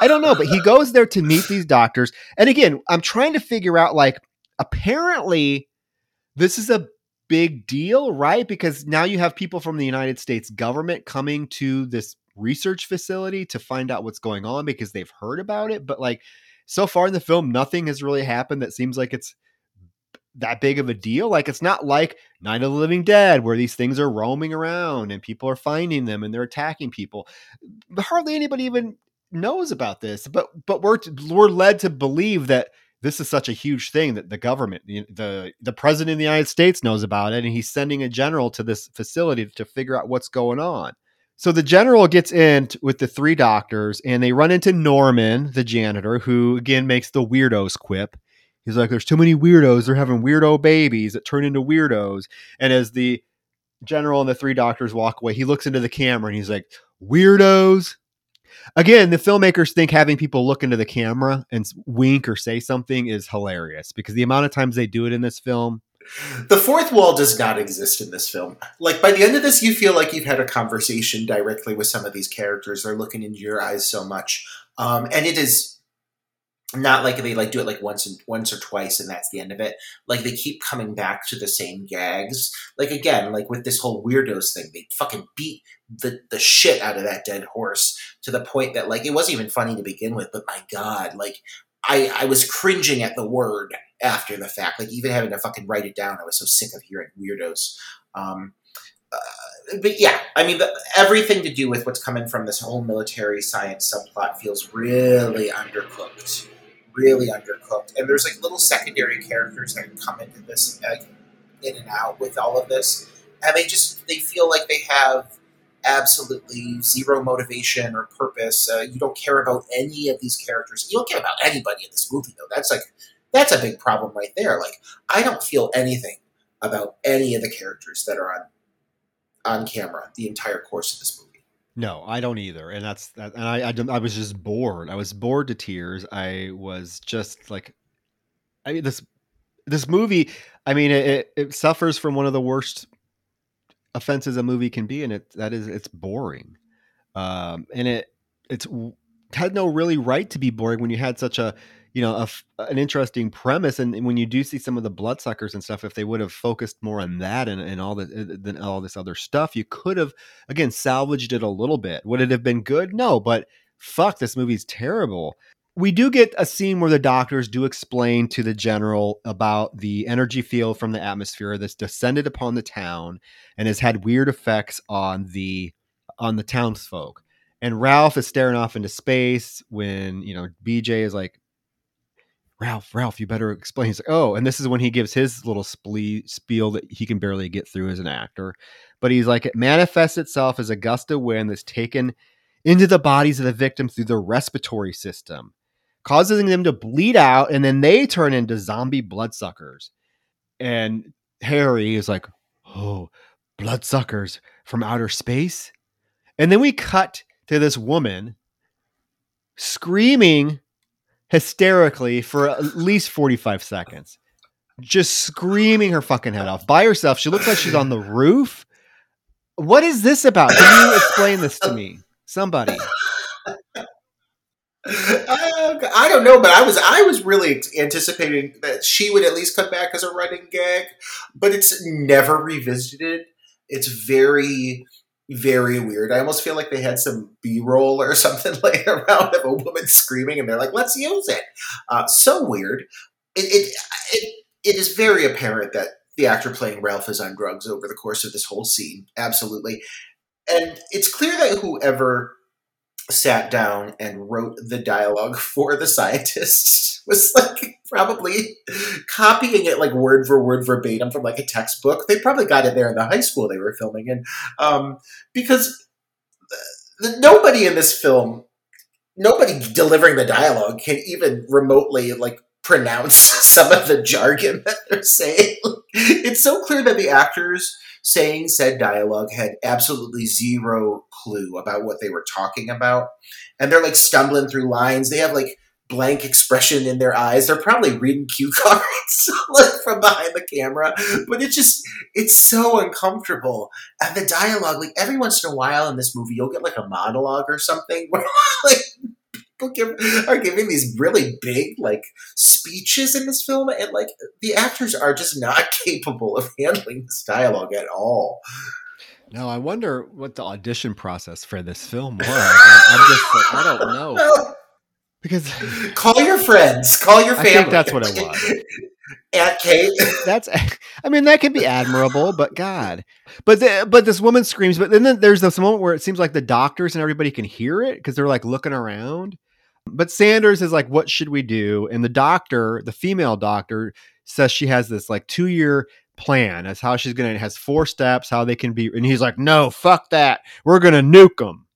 i don't know but he goes there to meet these doctors and again i'm trying to figure out like apparently this is a big deal right because now you have people from the united states government coming to this research facility to find out what's going on because they've heard about it but like so far in the film nothing has really happened that seems like it's that big of a deal. Like it's not like Night of the Living Dead where these things are roaming around and people are finding them and they're attacking people. Hardly anybody even knows about this. But but we're we're led to believe that this is such a huge thing that the government, the, the the president of the United States knows about it, and he's sending a general to this facility to figure out what's going on. So the general gets in with the three doctors, and they run into Norman, the janitor, who again makes the weirdos quip He's like, there's too many weirdos. They're having weirdo babies that turn into weirdos. And as the general and the three doctors walk away, he looks into the camera and he's like, weirdos. Again, the filmmakers think having people look into the camera and wink or say something is hilarious because the amount of times they do it in this film. The fourth wall does not exist in this film. Like by the end of this, you feel like you've had a conversation directly with some of these characters. They're looking into your eyes so much, um, and it is not like they like do it like once and once or twice and that's the end of it. Like they keep coming back to the same gags. Like again like with this whole weirdos thing they fucking beat the the shit out of that dead horse to the point that like it wasn't even funny to begin with but my god like i i was cringing at the word after the fact. Like even having to fucking write it down i was so sick of hearing weirdos. Um uh, but yeah, I mean, the, everything to do with what's coming from this whole military science subplot feels really undercooked really undercooked. And there's like little secondary characters that come into this, like, in and out with all of this, and they just they feel like they have absolutely zero motivation or purpose. Uh, you don't care about any of these characters. You don't care about anybody in this movie, though. That's like that's a big problem right there. Like I don't feel anything about any of the characters that are on on camera the entire course of this movie. No, I don't either, and that's that. And I, I, I was just bored. I was bored to tears. I was just like, I mean this this movie. I mean it, it, suffers from one of the worst offenses a movie can be, and it that is it's boring. Um, and it it's had no really right to be boring when you had such a you know a an interesting premise, and when you do see some of the bloodsuckers and stuff, if they would have focused more on that and, and all the uh, than all this other stuff, you could have again salvaged it a little bit. Would it have been good? No, but fuck, this movie's terrible. We do get a scene where the doctors do explain to the general about the energy field from the atmosphere that's descended upon the town and has had weird effects on the on the townsfolk. And Ralph is staring off into space when, you know, BJ is like, Ralph, Ralph, you better explain. He's like, oh, and this is when he gives his little spiel that he can barely get through as an actor. But he's like, it manifests itself as a gust of wind that's taken into the bodies of the victims through the respiratory system, causing them to bleed out, and then they turn into zombie bloodsuckers. And Harry is like, oh, bloodsuckers from outer space? And then we cut to this woman screaming hysterically for at least 45 seconds. Just screaming her fucking head off by herself. She looks like she's on the roof. What is this about? Can you explain this to me? Somebody. I don't know, but I was I was really anticipating that she would at least come back as a running gag, but it's never revisited. It's very very weird. I almost feel like they had some B roll or [laughs] something laying around of a woman screaming, and they're like, "Let's use it." Uh, so weird. It, it it it is very apparent that the actor playing Ralph is on drugs over the course of this whole scene. Absolutely, and it's clear that whoever sat down and wrote the dialogue [laughs] for the scientists [laughs] was like probably copying it like word for word verbatim from like a textbook. They probably got it there in the high school they were filming in, um, because the, nobody in this film, nobody delivering the dialogue can even remotely like pronounce [laughs] some of the jargon that they're saying. [laughs] it's so clear that the actors saying said dialogue had absolutely zero clue about what they were talking about. And they're like stumbling through lines. They have like blank expression in their eyes. They're probably reading cue [laughs] cards like from behind the camera. But it just it's so uncomfortable. And the dialogue, like every once in a while in this movie, you'll get like a monologue or something where [laughs] like people give, are giving these really big like speeches in this film and like the actors are just not [laughs] capable of handling this dialogue at all No, I wonder what the audition process for this film was. I'm just like, I don't know. Because [laughs] call your friends call your family. I think that's what it [laughs] was. aunt kate That's, I mean, that could be admirable, but God, but the, but this woman screams. But then there's this moment where it seems like the doctors and everybody can hear it because they're like looking around. But Sanders is like, "What should we do?" And the doctor, the female doctor, says she has this like two year plan as how she's gonna it has four steps how they can be. And he's like, "No, fuck that. We're gonna nuke them."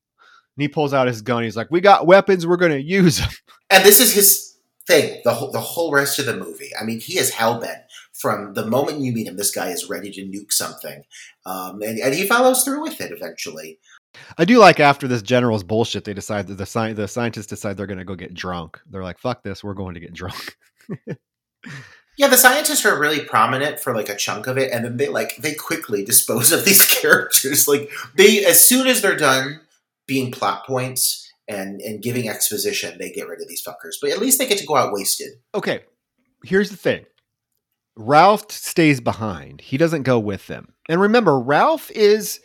And he pulls out his gun. He's like, "We got weapons. We're gonna use them." [laughs] and this is his thing the whole, the whole rest of the movie i mean he is hell-bent from the moment you meet him this guy is ready to nuke something um, and, and he follows through with it eventually I do like after this general's bullshit, they decide that the sci- the scientists decide they're gonna go get drunk. They're like, "Fuck this, we're going to get drunk." [laughs] Yeah, the scientists are really prominent for like a chunk of it, and then they like they quickly [laughs] dispose of these characters. Like they, as soon as they're done being plot points and and giving exposition, they get rid of these fuckers. But at least they get to go out wasted. okay, here's the thing. Ralph stays behind. He doesn't go with them. And remember, Ralph is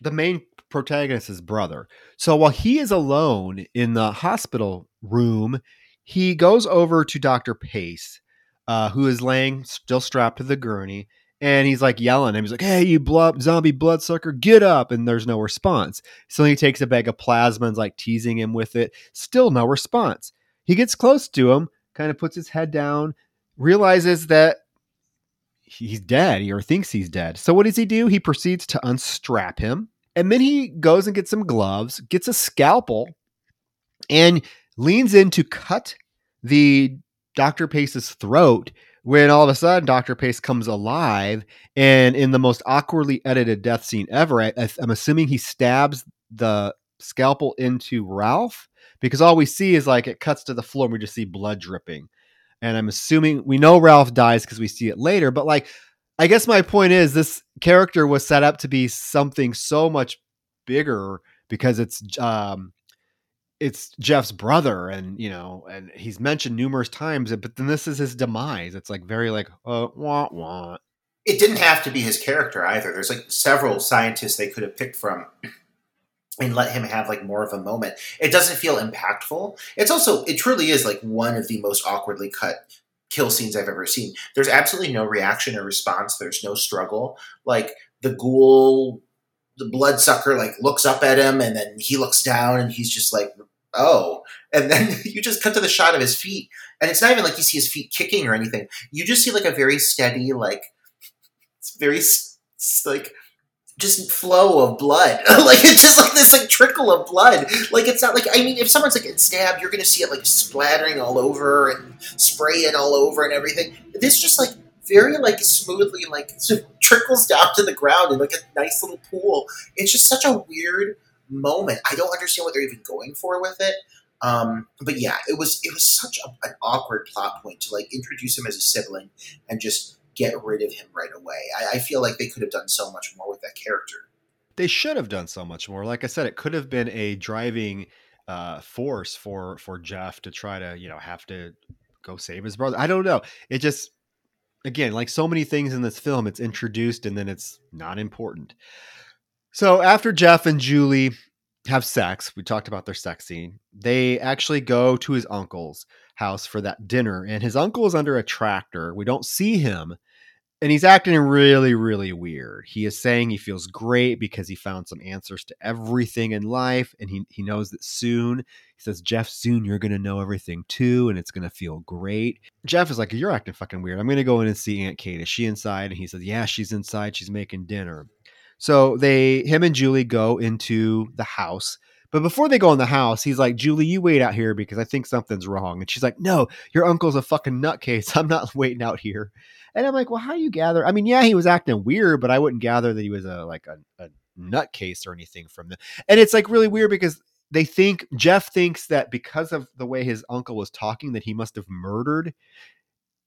the main protagonist's brother. So while he is alone in the hospital room, he goes over to Dr. Pace, uh, who is laying still strapped to the gurney, and he's like yelling him. He's like, "Hey, you blood zombie bloodsucker, get up!" And there's no response. So he takes a bag of plasma and's like teasing him with it. Still no response. He gets close to him, kind of puts his head down, realizes that he's dead or thinks he's dead. So what does he do? He proceeds to unstrap him, And then he goes and gets some gloves, gets a scalpel, and leans in to cut the Dr. Pace's throat when all of a sudden Dr. Pace comes alive and in the most awkwardly edited death scene ever, I, am assuming he stabs the scalpel into Ralph because all we see is like it cuts to the floor and we just see blood dripping. And I'm assuming we know Ralph dies because we see it later, but like I guess my point is this character was set up to be something so much bigger because it's um it's Jeff's brother and you know and he's mentioned numerous times but then this is his demise. It's like very like uh wah wah. It didn't have to be his character either. There's like several scientists they could have picked from [clears throat] and let him have like more of a moment. It doesn't feel impactful. It's also it truly is like one of the most awkwardly cut kill scenes i've ever seen. There's absolutely no reaction or response. There's no struggle. Like the ghoul the bloodsucker like looks up at him and then he looks down and he's just like oh. And then [laughs] you just cut to the shot of his feet and it's not even like you see his feet kicking or anything. You just see like a very steady like it's very like just flow of blood. [laughs] Like it's just like this like trickle of blood. Like it's not like i mean if someone's like stabbed you're gonna see it like splattering all over and spraying all over and everything. This just like very like smoothly like [laughs] trickles down to the ground in like a nice little pool. It's just such a weird moment. I don't understand what they're even going for with it. Um, but yeah, it was it was such a, an awkward plot point to like introduce him as a sibling and just get rid of him right away. I, I feel like they could have done so much more with that character. They should have done so much more. Like I said, it could have been a driving uh, force for for Jeff to try to you know have to go save his brother. I don't know. It just again, like so many things in this film, it's introduced and then it's not important. So after Jeff and Julie have sex, we talked about their sex scene, they actually go to his uncle's house for that dinner. And his uncle is under a tractor. We don't see him and he's acting really, really weird. He is saying he feels great because he found some answers to everything in life, and he he knows that soon. He says, "Jeff, soon you're gonna know everything too, and it's gonna feel great." Jeff is like, "You're acting fucking weird. I'm gonna go in and see Aunt Kate. Is she inside?" And he says, "Yeah, she's inside. She's making dinner." So they, him and Julie, go into the house. But before they go in the house, he's like, Julie, you wait out here because I think something's wrong. And she's like, No, your uncle's a fucking nutcase. [laughs] I'm not waiting out here. And I'm like, well, how do you gather? I mean, yeah, he was acting weird, but I wouldn't gather that he was a like a, a nutcase or anything from them. And it's like really weird because they think Jeff thinks that because of the way his uncle was talking, that he must have murdered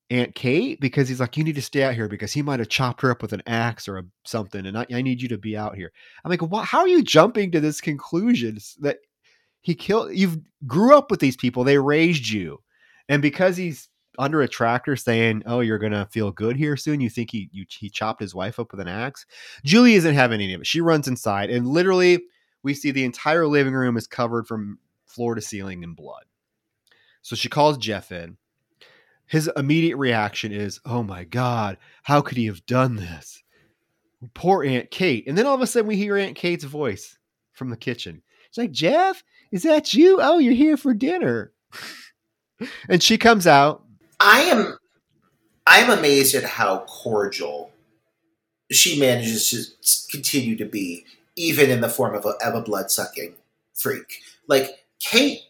Aunt Kate because he's like, you need to stay out here because he might have chopped her up with an axe or a, something, and I, I, need you to be out here. I'm like, what, how are you jumping to this conclusion that he killed? You grew up with these people; they raised you, and because he's under a tractor saying, "Oh, you're gonna feel good here soon." You think he you, he chopped his wife up with an axe? Julie isn't having any of it. She runs inside, and literally, we see the entire living room is covered from floor to ceiling in blood. So she calls Jeff in. His immediate reaction is, "Oh my god, how could he have done this?" Poor Aunt Kate. And then all of a sudden, we hear Aunt Kate's voice from the kitchen. She's like, "Jeff, is that you? Oh, you're here for dinner." [laughs] and she comes out I am I am amazed at how cordial she manages to continue to be, even in the form of a, of a blood sucking freak. Like Kate,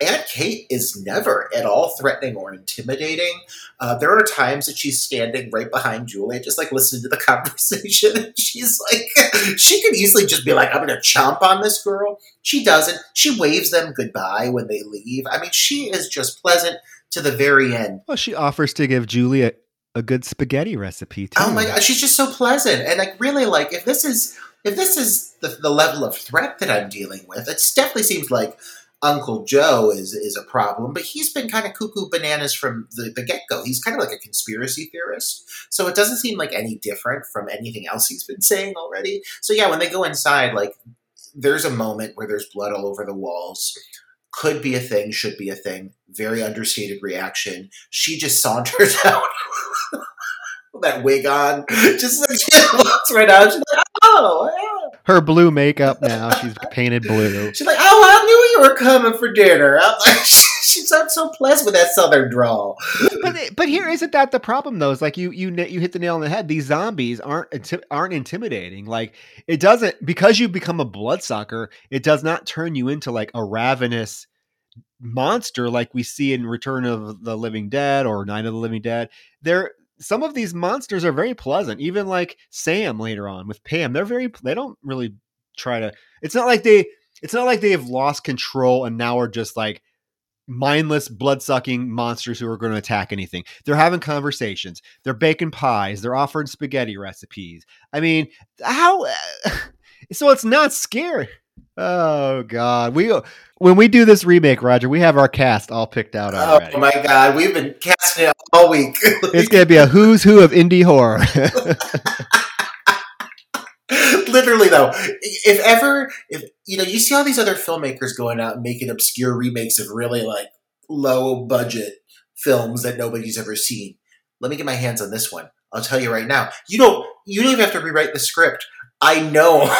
Aunt Kate is never at all threatening or intimidating. Uh, there are times that she's standing right behind Julie, just like listening to the [laughs] conversation. And she's like, [laughs] she could easily just be like, I'm going to chomp on this girl. She doesn't. She waves them goodbye when they leave. I mean, she is just pleasant to the very end. Well, she offers to give Julie a, a good spaghetti recipe too. Oh my god, she's just so pleasant, and like really, like if this is if this is the, the level of threat that I'm dealing with, it definitely seems like Uncle Joe is is a problem, but he's been kind of cuckoo bananas from the, the get go. He's kind of like a conspiracy theorist, so it doesn't seem like any different from anything else he's been saying already. So yeah, when they go inside, like there's a moment where there's blood all over the walls could be a thing, should be a thing. Very understated reaction. She just [laughs] saunters out [laughs] that wig on. [laughs] Just like she walks right out. She's like, oh. Her blue makeup now. She's painted blue. She's like, oh, I knew you were coming for dinner. I'm like, [laughs] she sounds so pleasant with that southern drawl. but but here isn't that the problem though? It's like you you you hit the nail on the head. These zombies aren't aren't intimidating. Like it doesn't because you become a bloodsucker. It does not turn you into like a ravenous monster like we see in Return of the Living Dead or Night of the Living Dead. They're some of these monsters are very pleasant. Even like Sam later on with Pam, they're very they don't really try to. It's not like they it's not like they have lost control and now are just like mindless blood sucking monsters who are going to attack anything. They're having conversations. They're baking pies. They're offering spaghetti recipes. I mean, how? [sighs] So it's not scary. Oh God, we when we do this remake, Roger, we have our cast all picked out oh, already. Oh my god, we've been casting it all week. it's gonna be a who's who of indie horror. [laughs] Literally though, if ever, if you know, you see all these other filmmakers going out and making obscure remakes of really like low budget films that nobody's ever seen. Let me get my hands on this one. I'll tell you right now. You don't. You don't even have to rewrite the script. I know [laughs]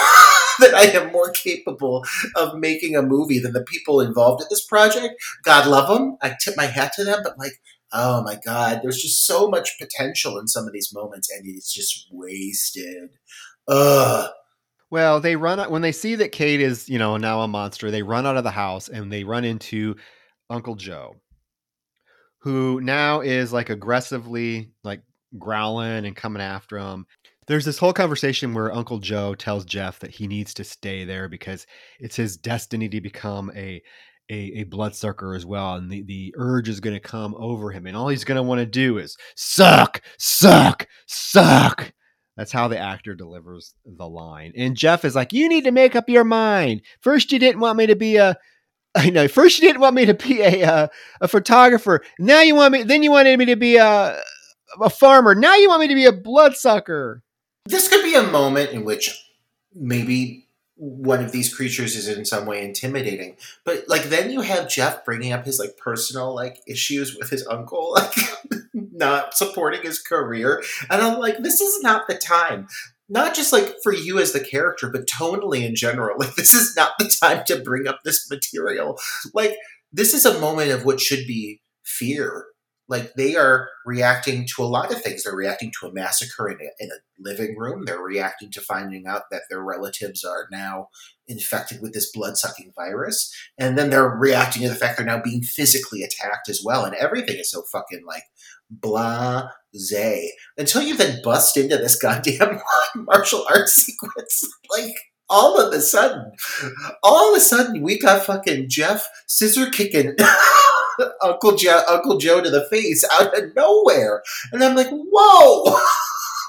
[laughs] that I am more capable of making a movie than the people involved in this project. God love them. I tip my hat to them. But like, oh my god, there's just so much potential in some of these moments, and it's just wasted. Ugh. Well, they run out when they see that Kate is, you know, now a monster. They run out of the house and they run into Uncle Joe, who now is like aggressively like growling and coming after him. There's this whole conversation where Uncle Joe tells Jeff that he needs to stay there because it's his destiny to become a a, a bloodsucker as well, and the, the urge is going to come over him, and all he's going to want to do is suck, suck, suck. That's how the actor delivers the line. And Jeff is like, "You need to make up your mind. First, you didn't want me to be a, a, [laughs] I know. First, you didn't want me to be a uh, a photographer. Now you want me. Then you wanted me to be a a farmer. Now you want me to be a bloodsucker." This could be a moment in which maybe one of these creatures is in some way intimidating. But like then you have Jeff bringing up his like personal like issues with his uncle, [laughs] like not supporting his career. And I'm like, this is not the time. Not just like for you as the character, but tonally in general. [laughs] Like this is not the time to bring up this material. Like this is a moment of what should be fear like they are reacting to a lot of things. They're reacting to a massacre in a, in a living room. They're reacting to finding out that their relatives are now infected with this blood sucking virus. And then they're reacting to the fact they're now being physically attacked as well. And everything is so fucking like blah zay. until you then bust into this [laughs] goddamn martial arts sequence. [laughs] Like, all of a sudden, all of a sudden, we got fucking Jeff scissor kicking [laughs] [laughs] Uncle Joe, Uncle Joe to the face out of nowhere, and I'm like, whoa.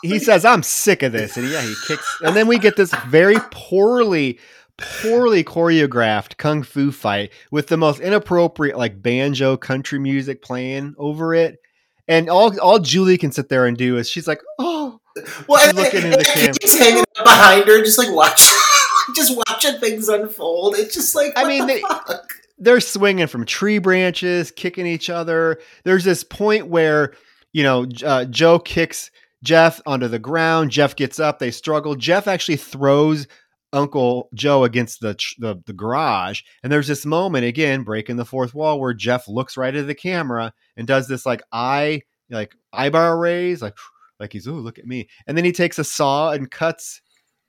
he says, "I'm sick of this," and yeah, he kicks, and then we get this very poorly, poorly choreographed kung fu fight with the most inappropriate like banjo country music playing over it, and all all Julie can sit there and do is she's like, "Oh." Well, she's and, looking and, into the camera. He's hanging behind her, just like watching, [laughs] just watching things unfold. It's just like, I mean, the they, fuck? They're swinging from tree branches, kicking each other. There's this point where, you know, uh, Joe kicks Jeff onto the ground. Jeff gets up. They struggle. Jeff actually throws Uncle Joe against the, the, the garage, and there's this moment again breaking the fourth wall where Jeff looks right at the camera and does this like eye like eyebrow raise, like [sighs] like he's oh look at me, and then he takes a saw and cuts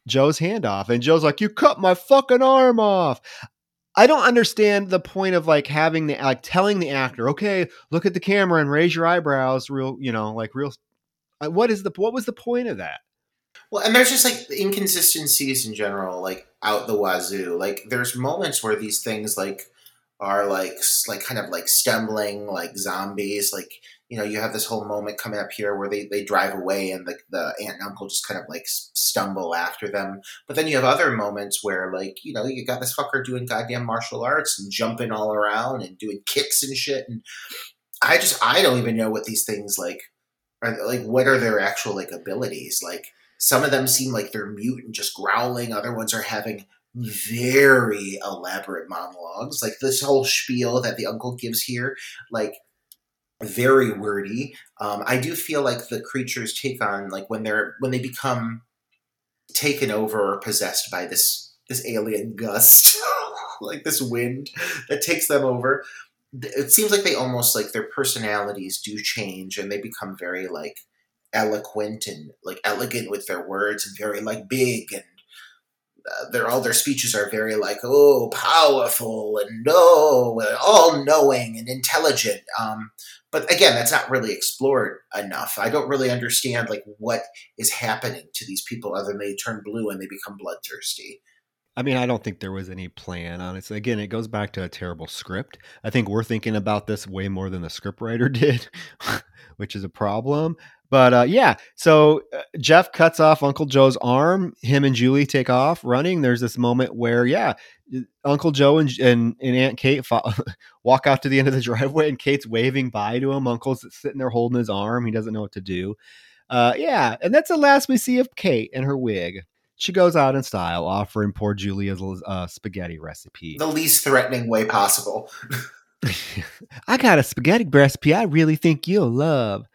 Joe's hand off, and Joe's like, "You cut my fucking arm off." I don't understand the point of like having the like telling the actor, okay, look at the camera and raise your eyebrows, real, you know, like real. What is the what was the point of that? Well, and there's just like inconsistencies in general, like out the wazoo. Like there's moments where these things like are like like kind of like stumbling like zombies, like you know, you have this whole moment coming up here where they, they drive away and the, the aunt and uncle just kind of like stumble after them. But then you have other moments where, like, you know, you got this fucker doing goddamn martial arts and jumping all around and doing kicks and shit. And I just, I don't even know what these things like are. Like, what are their actual like abilities? Like, some of them seem like they're mute and just growling, other ones are having very elaborate monologues. Like, this whole spiel that the uncle gives here, like, very wordy. Um, I do feel like the creatures take on like when they're when they become taken over or possessed by this this alien gust, [laughs] like this wind that takes them over. it seems like they almost like their personalities do change and they become very like eloquent and like elegant with their words and very like big and their all their speeches are very like oh powerful and no all knowing and intelligent. Um, but again that's not really explored enough. I don't really understand like what is happening to these people other than they turn blue and they become bloodthirsty I mean, I don't think there was any plan, honestly. Again, it goes back to a terrible script. I think we're thinking about this way more than the scriptwriter [laughs] did, which is a problem. But uh, yeah, so uh, Jeff cuts off Uncle Joe's arm. Him and Julie take off running. There's this moment where, yeah, Uncle Joe and, and, and Aunt Kate fo- [laughs] walk out to the end of the [laughs] driveway, and Kate's waving bye to him. Uncle's sitting there holding his arm. He doesn't know what to do. Uh, yeah, and that's the last we see of Kate and her wig. She goes out in style, offering poor Julia's uh, spaghetti recipe. The least threatening way possible. [laughs] I got a spaghetti recipe I really think you'll love.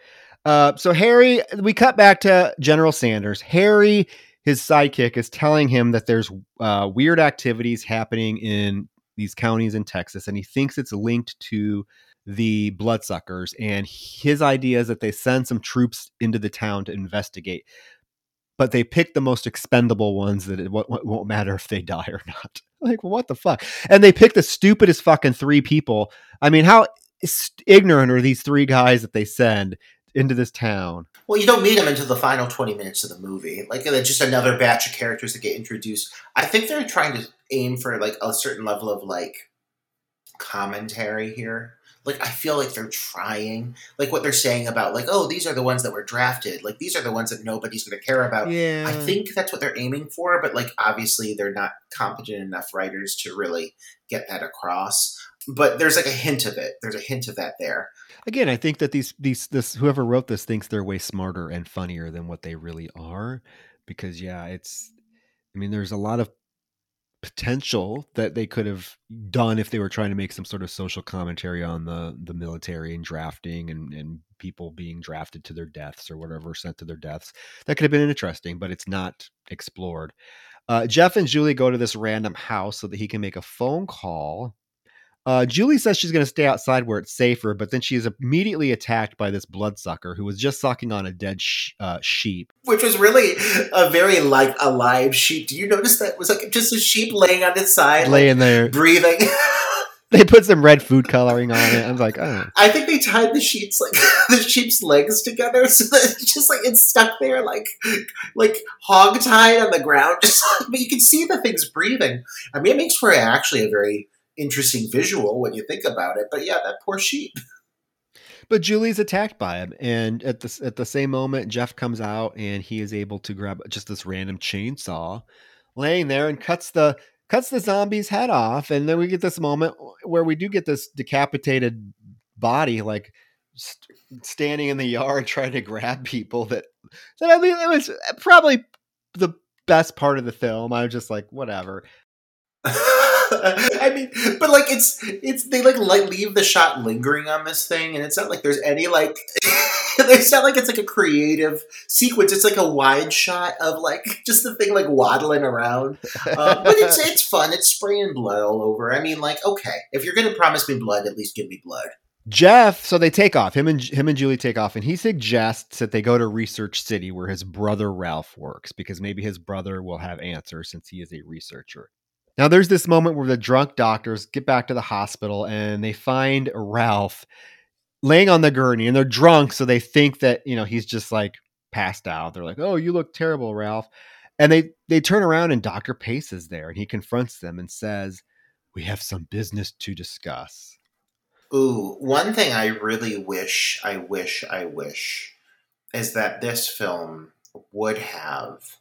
Uh, so Harry, we cut back to General Sanders. Harry, his sidekick, is telling him that there's uh, weird activities happening in these counties in Texas, and he thinks it's linked to the bloodsuckers. And his idea is that they send some troops into the town to investigate but they pick the most expendable ones that it won't, won't matter if they die or not. [laughs] like, what the fuck? And they pick the stupidest fucking three people. I mean, how ignorant are these three guys that they send into this town? Well, you don't meet them until the final 20 minutes of the movie. Like, they're just another batch of characters that get introduced. I think they're trying to aim for, like, a certain level of, like, commentary here like I feel like they're trying, like what they're saying about like, oh, these are the ones that were drafted, like these are the ones that nobody's going to care about. Yeah, I think that's what they're aiming for, but like obviously they're not competent enough writers to really get that across. But there's like a hint of it. There's a hint of that there. Again, I think that these these this whoever wrote this thinks they're way smarter and funnier than what they really are, because yeah, it's. I mean, there's a lot of potential that they could have done if they were trying to make some sort of social commentary on the the military and drafting and, and people being drafted to their deaths or whatever sent to their deaths. That could have been interesting but it's not explored. Uh, jeff and julie go to this random house so that he can make a phone call uh, Julie says she's going to stay outside where it's safer, but then she is immediately attacked by this bloodsucker who was just sucking on a dead sh- uh, sheep. Which was really a very like alive sheep. Do you notice that it was like just a sheep laying on its side, laying like, there, breathing? [laughs] they put some red food coloring on it. I'm like, oh. I think they tied the sheep's like [laughs] the sheep's legs together [laughs] so that it's just like it's stuck there like like hog tied on the ground. Just but you can see the thing's breathing. I mean, it makes for actually a very interesting visual when you think about it. But yeah, that poor sheep. [laughs] But Julie's attacked by him, and at the at the same moment, Jeff comes out and he is able to grab just this random chainsaw, laying there and cuts the cuts the zombie's head off. And then we get this moment where we do get this decapitated body, like st- standing in the yard [laughs] trying to grab people. That that I mean, it was uh, probably the best part of the film. I was just like, whatever. [laughs] I mean, but like it's it's they like, leave the shot lingering on this thing, and it's not like there's any like [laughs] it's not like it's like a creative sequence. It's like a wide shot of like just the thing like waddling around, uh, but it's it's fun. It's spraying blood all over. I mean, like okay, if you're gonna promise me blood, at least give me blood. Jeff, so they take off. Him and him and Julie take off, and he suggests that they go to Research City, where his brother Ralph works, because maybe his brother will have answers since he is a researcher. Now, there's this moment where the drunk doctors get back to the hospital and they find Ralph laying on the gurney and they're drunk. So they think that, you know, he's just like passed out. They're like, oh, you look terrible, Ralph. And they, they turn around and Dr. Pace is there and he confronts them and says, we have some business to discuss. Ooh, one thing I really wish, I wish, I wish is that this film would have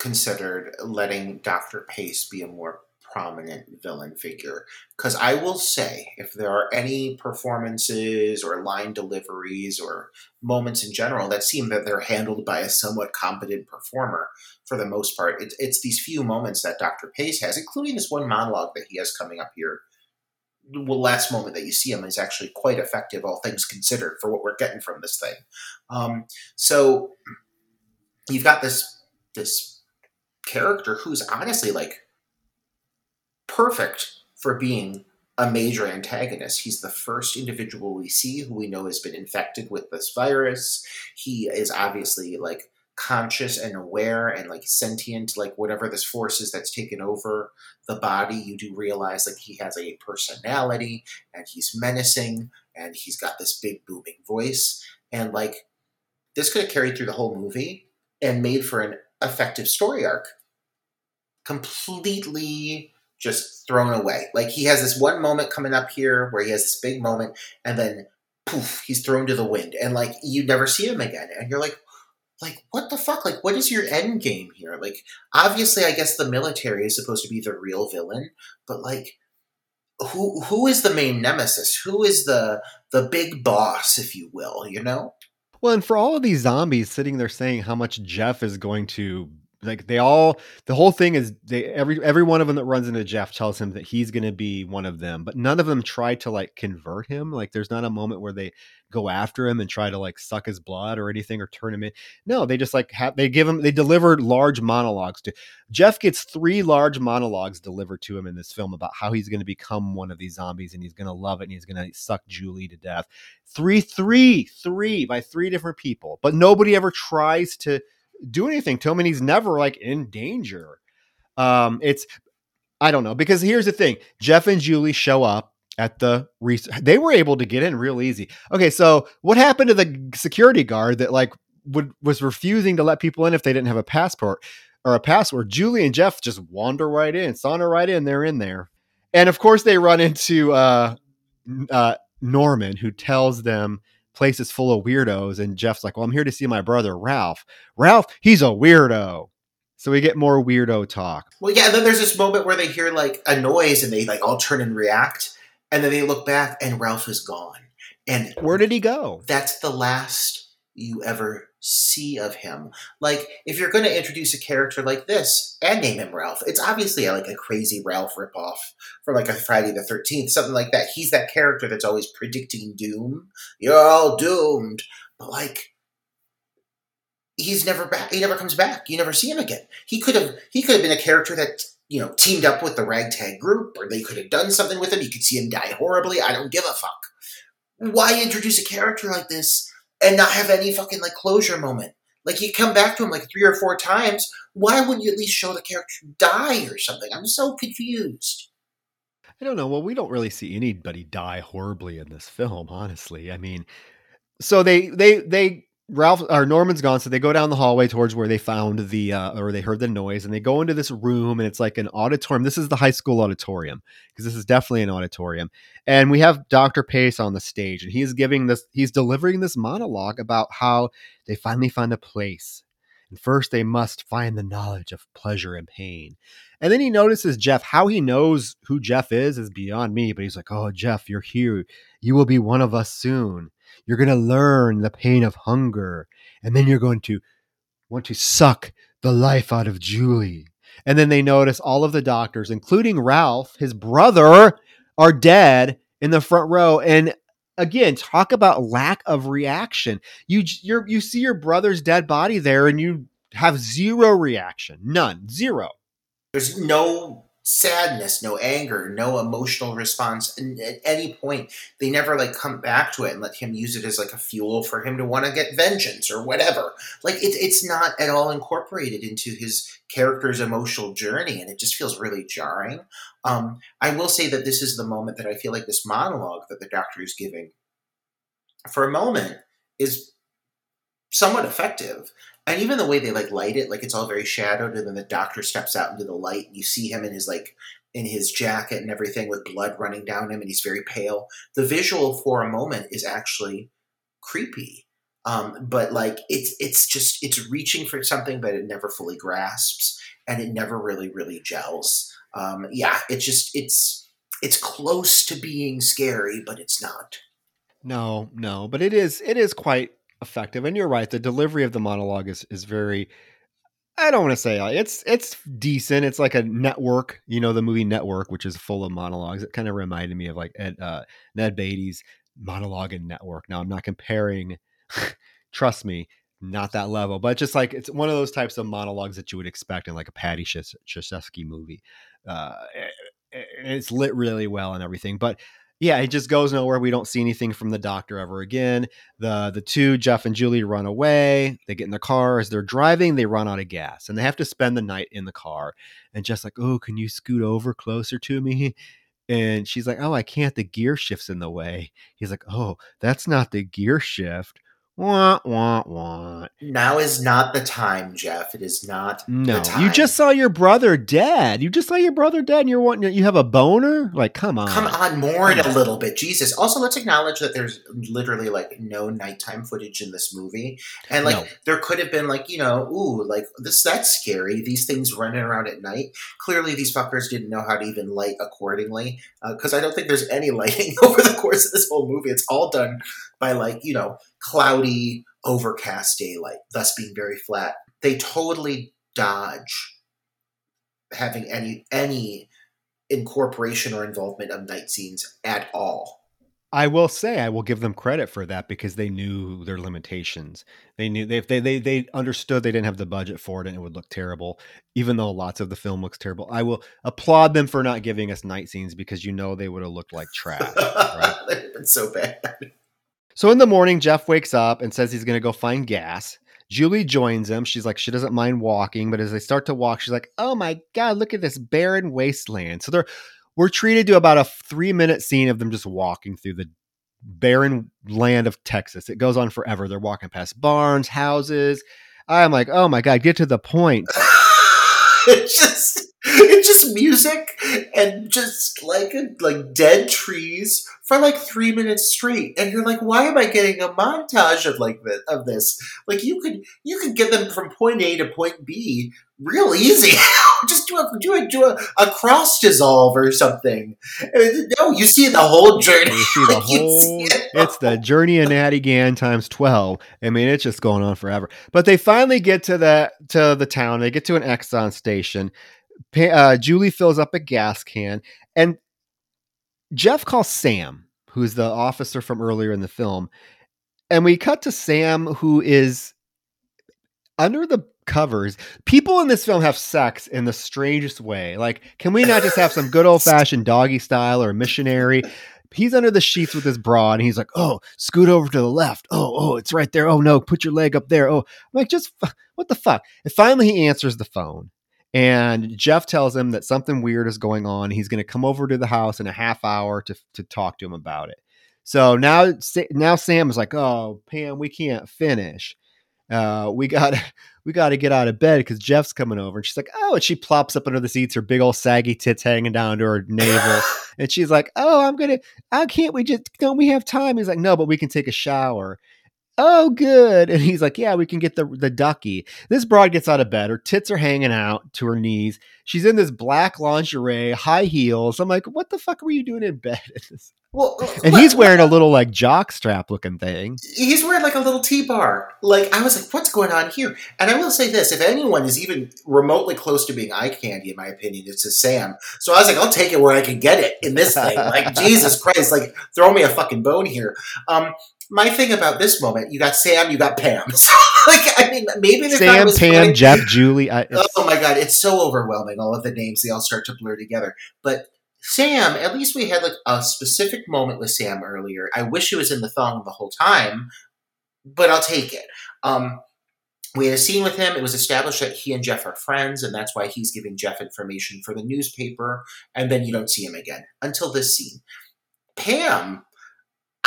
considered letting Dr. Pace be a more prominent villain figure. Because I will say, if there are any performances or line deliveries or moments in general that seem that they're handled by a somewhat competent performer, for the most part, it's, it's these few moments that Dr. Pace has, including this one monologue that he has coming up here. The last moment that you see him is actually quite effective, all things considered, for what we're getting from this thing. Um, so you've got this this character who's honestly like perfect for being a major antagonist. He's the first individual we see who we know has been infected with this virus. He is obviously like conscious and aware and like sentient, like whatever this force is that's taken over the body. You do realize like he has a personality and he's menacing and he's got this big booming voice. And like this could have carried through the whole movie and made for an effective story arc. Completely just thrown away. Like he has this one moment coming up here where he has this big moment, and then poof, he's thrown to the wind, and like you never see him again, and you're like, like what the fuck? Like what is your end game here? Like obviously, I guess the military is supposed to be the real villain, but like. Who who is the main nemesis? Who is the the big boss, if you will? You know. Well, and for all of these zombies sitting there saying how much Jeff is going to like they all the whole thing is they every every one of them that runs into Jeff tells him that he's going to be one of them, but none of them try to like convert him. Like there's not a moment where they go after him and try to like suck his blood or anything or turn him in. No, they just like have they give him they deliver large monologues to Jeff gets three large monologues delivered to him in this film about how he's going to become one of these zombies and he's going to love it and he's going to suck Julie to death. Three, three, three by three different people, but nobody ever tries to do anything to him and he's never like in danger. Um, it's I don't know because here's the thing: Jeff and Julie show up at the re- they were able to get in real easy. Okay, so what happened to the security guard that like would was refusing to let people in if they didn't have a passport or a password? Julie and Jeff just wander right in, saunter right in. They're in there, and of course they run into uh, uh, Norman, who tells them place is full of weirdos. And Jeff's like, well, I'm here to see my brother, Ralph. Ralph, he's a weirdo. So we get more weirdo talk. Well, yeah, and then there's this moment where they hear like a noise and they like all turn and react. And then they look back and Ralph is gone. And where did he go? That's the last you ever see of him. Like, if you're going to introduce a character like this and name him Ralph, it's obviously like a crazy Ralph ripoff from like a Friday the 13th, something like that. He's that character that's always predicting doom. You're all doomed. But like, he's never back. He never comes back. You never see him again. He could have. He could have been a character that you know teamed up with the ragtag group, or they could have done something with him. You could see him die horribly. I don't give a fuck. Why introduce a character like this and not have any fucking like closure moment. Like you come back to him like three or four times. Why wouldn't you at least show the character die or something? I'm so confused. I don't know. Well, we don't really see anybody die horribly in this film, honestly. I mean, so they they they Ralph or Norman's gone, so they go down the hallway towards where they found the uh, or they heard the noise, and they go into this room, and it's like an auditorium. This is the high school auditorium because this is definitely an auditorium, and we have Doctor Pace on the stage, and he's giving this, he's delivering this monologue about how they finally found a place, and first they must find the knowledge of pleasure and pain, and then he notices Jeff. How he knows who Jeff is is beyond me, but he's like, "Oh, Jeff, you're here. You will be one of us soon." You're going to learn the pain of hunger, and then you're going to want to suck the life out of Julie. And then they notice all of the doctors, including Ralph, his brother, are dead in the front row. And again, talk about lack of reaction. You you you see your brother's dead body there, and you have zero reaction, none, zero. There's no sadness, no anger, no emotional response at any point. They never like come back to it and let him use it as like a fuel for him to want to get vengeance or whatever. Like it, it's not at all incorporated into his character's emotional journey, and it just feels really jarring. Um, I will say that this is the moment that I feel like this monologue that the doctor is giving, for a moment, is somewhat effective and even the way they like light it, like it's all very shadowed, and then the doctor steps out into the light, and you see him in his like in his jacket and everything with blood running down him, and he's very pale. The visual for a moment is actually creepy, um, but like it's it's just it's reaching for something but it never fully grasps, and it never really really gels. Um, yeah, it's just it's it's close to being scary, but it's not. No, no, but it is it is quite effective. And you're right, the delivery of the monologue is is very I don't want to say uh, it's it's decent. It's like a network, you know, the movie Network, which is full of monologues. It kind of reminded me of like Ed, uh, Ned Beatty's monologue in Network. Now I'm not comparing, [laughs] trust me, not that level, but just like it's one of those types of monologues that you would expect in like a Paddy Chayefsky movie. Uh, it's lit really well and everything. But yeah, it just goes nowhere. We don't see anything from the doctor ever again. The the two, Jeff and Julie, run away. They get in the car as they're driving. They run out of gas, and they have to spend the night in the car. And Jeff's like, "Oh, can you scoot over closer to me?" And she's like, "Oh, I can't. The gear shift's in the way." He's like, "Oh, that's not the gear shift." Wah, wah, wah. Now is not the time, Jeff. It is not No, the time. you just saw your brother dead. You just saw your brother dead, and you're wanting you have a boner. Like, come on, Come on, more Come a little bit. Jesus. Also, let's acknowledge that there's literally like no nighttime footage in this movie. And like No. there could have been like, you know, ooh, like this that's scary. These things running around at night. Clearly these fuckers didn't know how to even light accordingly. Uh, because I don't think there's any [laughs] lighting over the course of this whole movie. It's all done by like, you know, cloudy, overcast daylight, thus being very flat. They totally dodge having any any incorporation or involvement of night scenes at all. I will say I will give them credit for that because they knew their limitations. They knew they they they they understood they didn't have the budget for it and it would look terrible. Even though lots of the film looks terrible, I will applaud them for not giving us night scenes because you know they would have looked like trash. [laughs] right? They've been so bad. So in the morning, Jeff wakes up and says he's going to go find gas. Julie joins him. She's like, she doesn't mind walking, but as they start to walk, she's like, oh my God, look at this barren wasteland. So they're, we're treated to about a three minute scene of them just walking through the barren land of Texas. It goes on forever. They're walking past barns, houses. I'm like, oh my God, get to the point. [laughs] it's just it's just music and just like like dead trees for like three minutes straight and you're like why am i getting a montage of like this of this like you could you could get them from point a to point b real easy [laughs] just do a do a do a, a cross dissolve or something no you see the whole journey You see the [laughs] Like, whole, see it it's the journey of Natty Gann times 12. I mean, it's just going on forever. But they finally get to the, to the town. They get to an Exxon station. Uh, Julie fills up a gas can and Jeff calls Sam, who's the officer from earlier in the film. And we cut to Sam, who is under the covers. People in this film have sex in the strangest way. Like, can we not just have some good [laughs] old fashioned doggy style or missionary? He's under the sheets with his bra, and he's like, "Oh, scoot over to the left. Oh, oh, it's right there. Oh no, put your leg up there. Oh, I'm like, just what the fuck?" And finally, he answers the phone, and Jeff tells him that something weird is going on. He's going to come over to the house in a half hour to to talk to him about it. So now, now Sam is like, "Oh, Pam, we can't finish. Uh, we got [laughs] we got to get out of bed because Jeff's coming over." And she's like, "Oh," and she plops up under the seats, her big old saggy tits hanging down to her navel, [laughs] and she's like, "Oh, I'm gonna. How can't we just? Don't we have time?" He's like, "No, but we can take a shower." Oh, good. And he's like, Yeah, we can get the the ducky. This broad gets out of bed. Her tits are hanging out to her knees. She's in this black lingerie, high heels. I'm like, what the fuck were you doing in bed? [laughs] well, And he's wearing a little like jock strap looking thing. he's wearing like a little T-bar. Like I was like, what's going on here? And I will say this: if anyone is even remotely close to being eye candy, in my opinion, it's a Sam. So I was like, I'll take it where I can get it in this thing. Like [laughs] Jesus Christ, like throw me a fucking bone here. Um, my thing about this moment, you got Sam, you got Pam. [laughs] So, like, I mean, maybe they thought it Sam, Pam, funny. Jeff, Julie. I, Oh my god, it's so overwhelming. All of the names, they all start to blur together. But Sam, at least we had like a specific moment with Sam earlier. I wish it was in the thong the whole time, but I'll take it. Um, we had a scene with him. It was established that he and Jeff are friends, and that's why he's giving Jeff information for the newspaper. And then you don't see him again until this scene. Pam,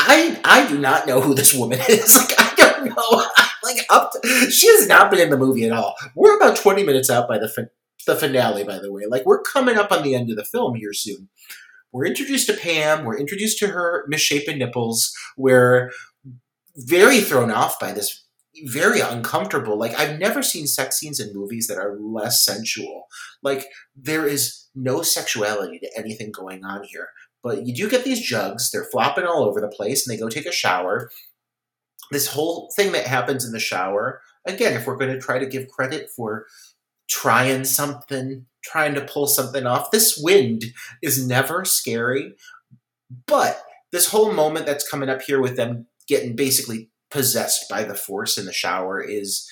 I I do not know who this woman [laughs] is. Like I don't know. [laughs] Like up, to, she has not been in the movie at all. We're about twenty minutes out by the fin- the finale. By the way, like we're coming up on the end of the film here soon. We're introduced to Pam. We're introduced to her misshapen nipples. We're very thrown off by this very uncomfortable. Like I've never seen sex scenes in movies that are less sensual. Like there is no sexuality to anything going on here. But you do get these jugs, they're flopping all over the place, and they go take a shower. This whole thing that happens in the shower, again, if we're going to try to give credit for trying something, trying to pull something off, this wind is never scary. But this whole moment that's coming up here with them getting basically possessed by the force in the shower is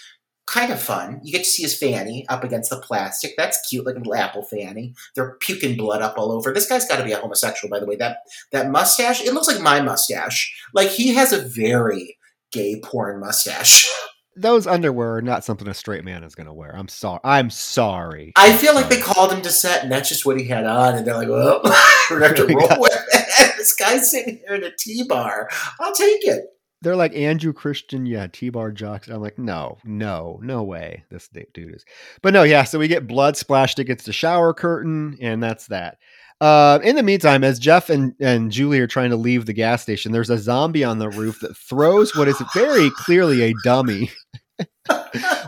kind of fun. You get to see his fanny up against the plastic. That's cute, like a little apple fanny. They're puking blood up all over. This guy's got to be a homosexual, by the way. That that mustache, it looks like my mustache. Like he has a very gay porn mustache. Those underwear are not something a straight man is going to wear. I'm sorry. I'm sorry. I feel like they called him to set, and that's just what he had on, and they're like, "Well, [laughs] we're gonna [laughs] roll with it." [laughs] this guy's sitting here in a T bar. I'll take it. They're like Andrew Christian, yeah, T-bar jocks. I'm like, no, no, no way. This dude is, but no, yeah. So we get blood splashed against the shower curtain, and that's that. Uh, in the meantime, as Jeff and, and Julie are trying to leave the gas station, there's a zombie on the roof that throws what is very clearly a dummy.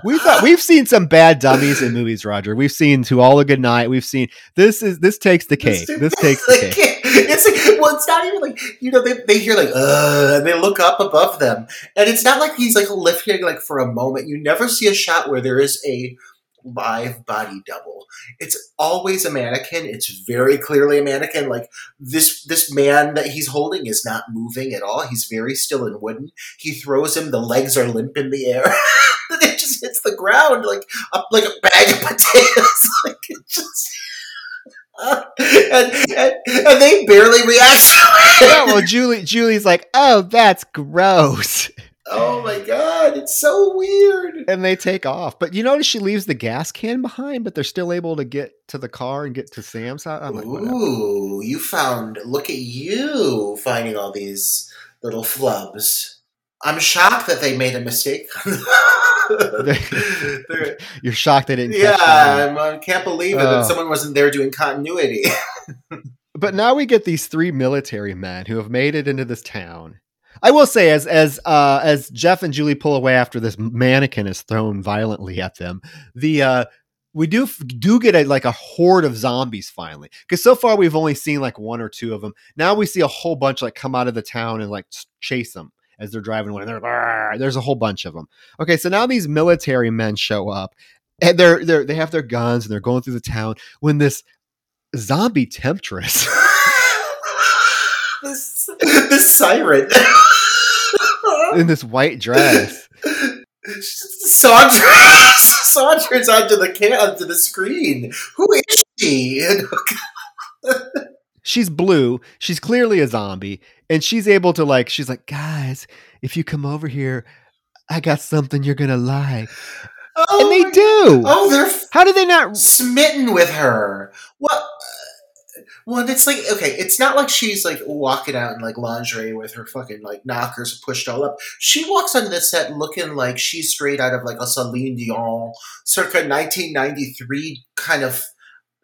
We thought we've seen some bad dummies in movies, Roger. We've seen To All a Good Night. We've seen this is this takes the cake. This, this takes the cake. It's like well, it's not even like you know they, they hear like uh and they look up above them, and it's not like he's like lifting like for a moment. You never see a shot where there is a live body double. It's always a mannequin. It's very clearly a mannequin. Like this this man that he's holding is not moving at all. He's very still and wooden. He throws him, the legs are limp in the air. [laughs] it just hits the ground like a, like a bag of [laughs] potatoes. [laughs] like it just uh, and, and, and, they barely react to it. Yeah, well, Julie, Julie's like, "Oh, that's gross." Oh my god, it's so weird. And they take off. But you notice she leaves the gas can behind, but they're still able to get to the car and get to Sam's house. I'm like, Ooh, you found look at you finding all these little flubs. I'm shocked that they made a mistake. [laughs] [laughs] You're shocked they didn't. Yeah, I can't believe it that someone wasn't there doing continuity. [laughs] but now we get these three military men who have made it into this town I will say, as as uh, as Jeff and Julie pull away after this mannequin is thrown violently at them, the uh, we do do get a like a horde of zombies finally because so far we've only seen like one or two of them. Now we see a whole bunch like come out of the town and like chase them as they're driving away. They're, there's a whole bunch of them. Okay, so now these military men show up and they're they they have their guns and they're going through the town when this zombie temptress. [laughs] this, [laughs] this siren [laughs] in this white dress. [laughs] saunters, saunters onto the can onto the screen. Who is she? she's blue. She's clearly a zombie, and she's able to like. She's like, guys, if you come over here, I got something you're gonna like. Oh and they do. Oh, they're how do they not smitten with her? What? Well, it's like okay, it's not like she's like walking out in like lingerie with her fucking like knockers pushed all up. She walks onto the set looking like she's straight out of like a Celine Dion circa 1993 kind of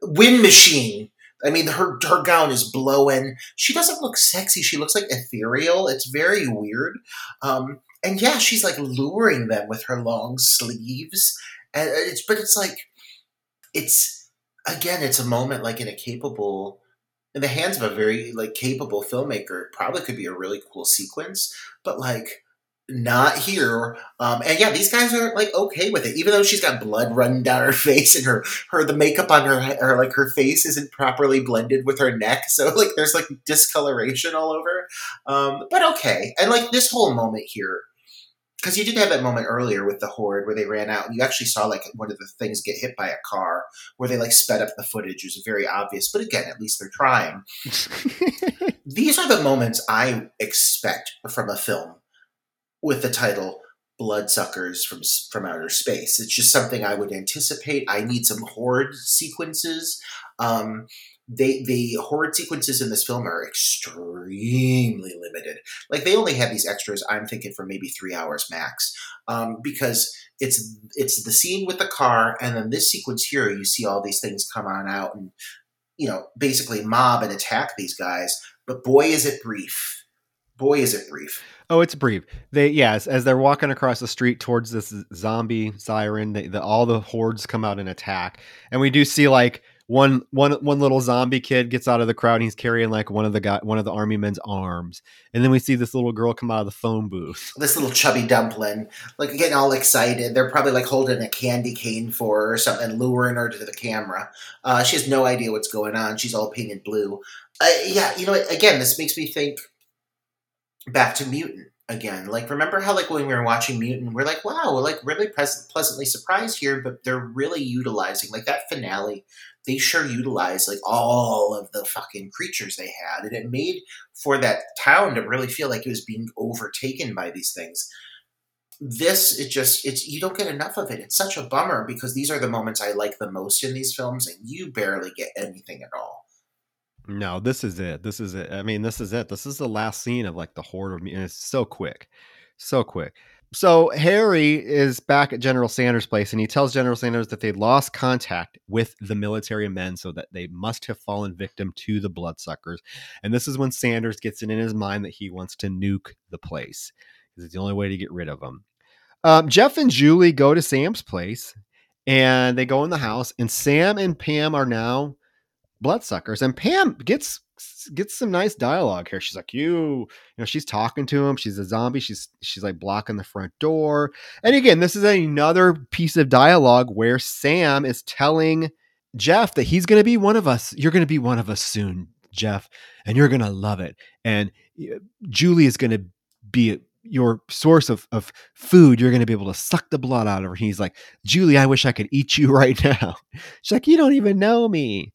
wind machine. I mean, her her gown is blowing. She doesn't look sexy. She looks like ethereal. It's very weird. Um, and yeah, she's like luring them with her long sleeves. And it's but it's like it's again, it's a moment like in a capable in the hands of a very like capable filmmaker, it probably could be a really cool sequence, but like not here. Um, and yeah, these guys are like okay with it, even though she's got blood running down her [laughs] face and her her the makeup on her or like her face isn't properly blended with her neck, [laughs] so like there's like discoloration all over. Um, but okay, and like this whole moment here because you did have that moment earlier with the horde where they ran out and you actually saw like one of the things get hit by a car where they like sped up the footage. It was very obvious but again at least they're trying. [laughs] These are the moments i expect from a film with the title bloodsuckers from from outer space. It's just something i would anticipate. I need some horde sequences. Um, they the horde sequences in this film are extremely limited. Like they only have these extras. I'm thinking for maybe three hours max, um, because it's it's the scene with the car, and then this sequence here. You see all these things come on out, and you know basically mob and attack these guys. But boy, is it brief! Boy, is it brief! Oh, it's brief. They yes, as they're walking across the street towards this zombie siren, they, the, all the hordes come out and attack, and we do see like one one one little zombie kid gets out of the crowd and he's carrying like one of the guy one of the army men's arms. And then we see this little girl come out of the phone booth. [laughs] This little chubby dumpling like getting all excited. They're probably like holding a candy cane for her or something luring her to the camera. Uh, she has no idea what's going on. She's all painted blue. Uh, yeah you know again this makes me think back to mutant again. Like, remember how like when we were watching Mutant, we're like, wow, we're like really pres- pleasantly surprised here, but they're really utilizing like that finale. They sure utilized like all of the fucking creatures they had, and it made for that town to really feel like it was being overtaken by these things. This it just it's you don't get enough of it. It's such a bummer because these are the moments I like the most in these films, and you barely get anything at all. No, this is it. This is it. I mean, this is it. This is the last scene of like the horde of me, and it's so quick, so quick. So Harry is back at General Sanders' place, and he tells General Sanders that they lost contact with the military men, so that they must have fallen victim to the bloodsuckers. And this is when Sanders gets it in his mind that he wants to nuke the place because it's the only way to get rid of them. Um, Jeff and Julie go to Sam's place, and they go in the house, and Sam and Pam are now bloodsuckers. And Pam gets gets some nice dialogue here. She's like, "You, you know," she's talking to him. She's a zombie. She's she's like blocking the front door. And again, this is another piece of dialogue where Sam is telling Jeff that he's going to be one of us. You're going to be one of us soon, Jeff, and you're going to love it. And Julie is going to be your source of, of food, you're going to be able to suck the blood out of her. He's like, Julie, I wish I could eat you [laughs] right now. She's like, you don't even know me.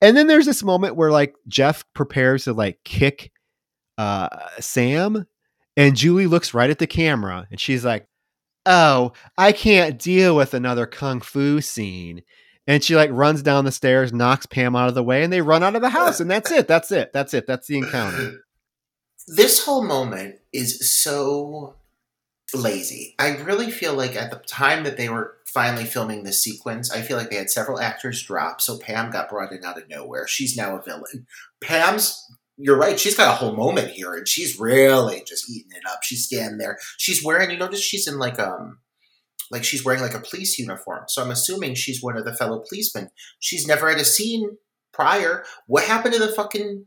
And then there's this moment where like Jeff prepares to like kick uh, Sam, and Julie looks right at the camera and she's like, "Oh, I can't deal with another kung fu scene." And she like runs down the stairs, knocks Pam out of the way, and they run out of the house. And that's it. That's it. That's it. That's the encounter. This whole moment is so lazy. I really feel like at the time that they were finally filming this sequence, I feel like they had several actors drop, so Pam got brought in out of nowhere. She's now a villain. Pam's you're right, she's got a whole moment here and she's really just eating it up. She's standing there. She's wearing you notice she's in like um like she's wearing like a police uniform. So I'm assuming she's one of the fellow policemen. She's never had a scene prior. What happened to the fucking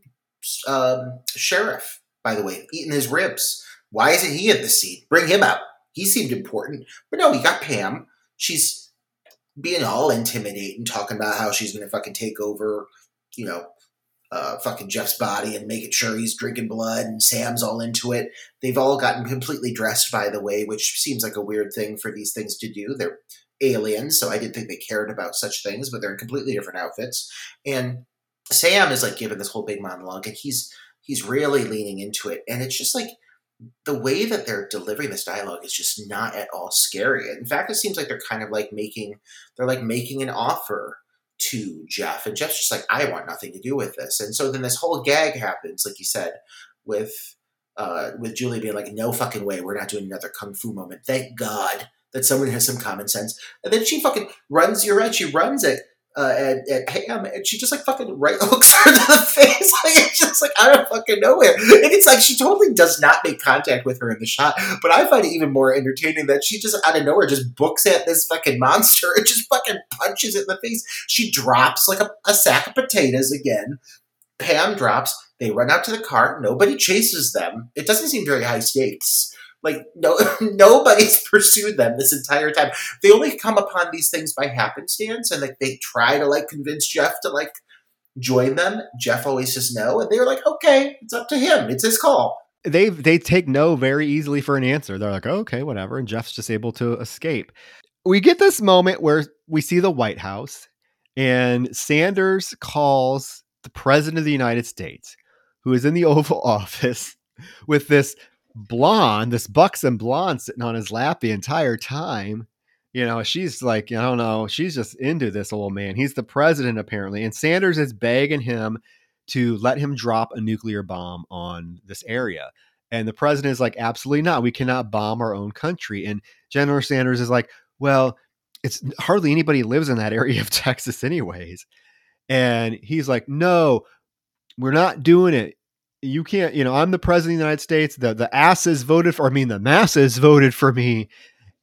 um, sheriff, by the way, eating his ribs? Why isn't he at the scene? Bring him out. He seemed important. But no, he got Pam. She's being all intimidating, talking about how she's going to fucking take over, you know, uh, fucking Jeff's body and making sure he's drinking blood, and Sam's all into it. They've all gotten completely dressed, by the way, which seems like a weird thing for these things to do. They're aliens, so I didn't think they cared about such things, but they're in completely different outfits. And Sam is like giving this whole big monologue, and he's he's really leaning into it, and it's just like the way that they're delivering this dialogue is just not at all scary. In fact, it seems like they're kind of like making they're like making an offer to Jeff, and Jeff's just like, I want nothing to do with this. And so then this whole gag happens, like you said, with uh, with Julie being like, No fucking way, we're not doing another kung fu moment. Thank God that someone has some common sense. And then she fucking runs. You're right. She runs it uh, at, at and she just like fucking right [laughs] hooks her to the face. [laughs] Like it's just like out of fucking nowhere. And it's like she totally does not make contact with her in the shot. But I find it even more entertaining that she just out of nowhere just books at this fucking monster and just fucking punches it in the face. She drops like a, a sack of potatoes again. Pam drops. They run out to the car. Nobody chases them. It doesn't seem very high stakes. Like no, [laughs] nobody's [laughs] pursued them this entire time. They only come upon these things by happenstance, and like they try to like convince Jeff to like join them. Jeff always says no, and they're like, okay, it's up to him. It's his call. They they take no very easily for an answer. They're like, oh, okay, whatever, and Jeff's just able to escape. We get this moment where we see the White House, and Sanders calls the President of the United States, who is in the Oval [laughs] Office with this blonde, this buxom blonde sitting on his lap the entire time. You know, she's like, I don't know, she's just into this old man. He's the president, apparently. And Sanders is begging him to let him drop a nuclear bomb on this area. And the president is like, absolutely not. We cannot bomb our own country. And General Sanders is like, well, it's hardly anybody lives in that area of [laughs] Texas, anyways. And he's like, no, we're not doing it you can't, you know, I'm the president of the United States. The the asses voted for I mean the masses voted for me.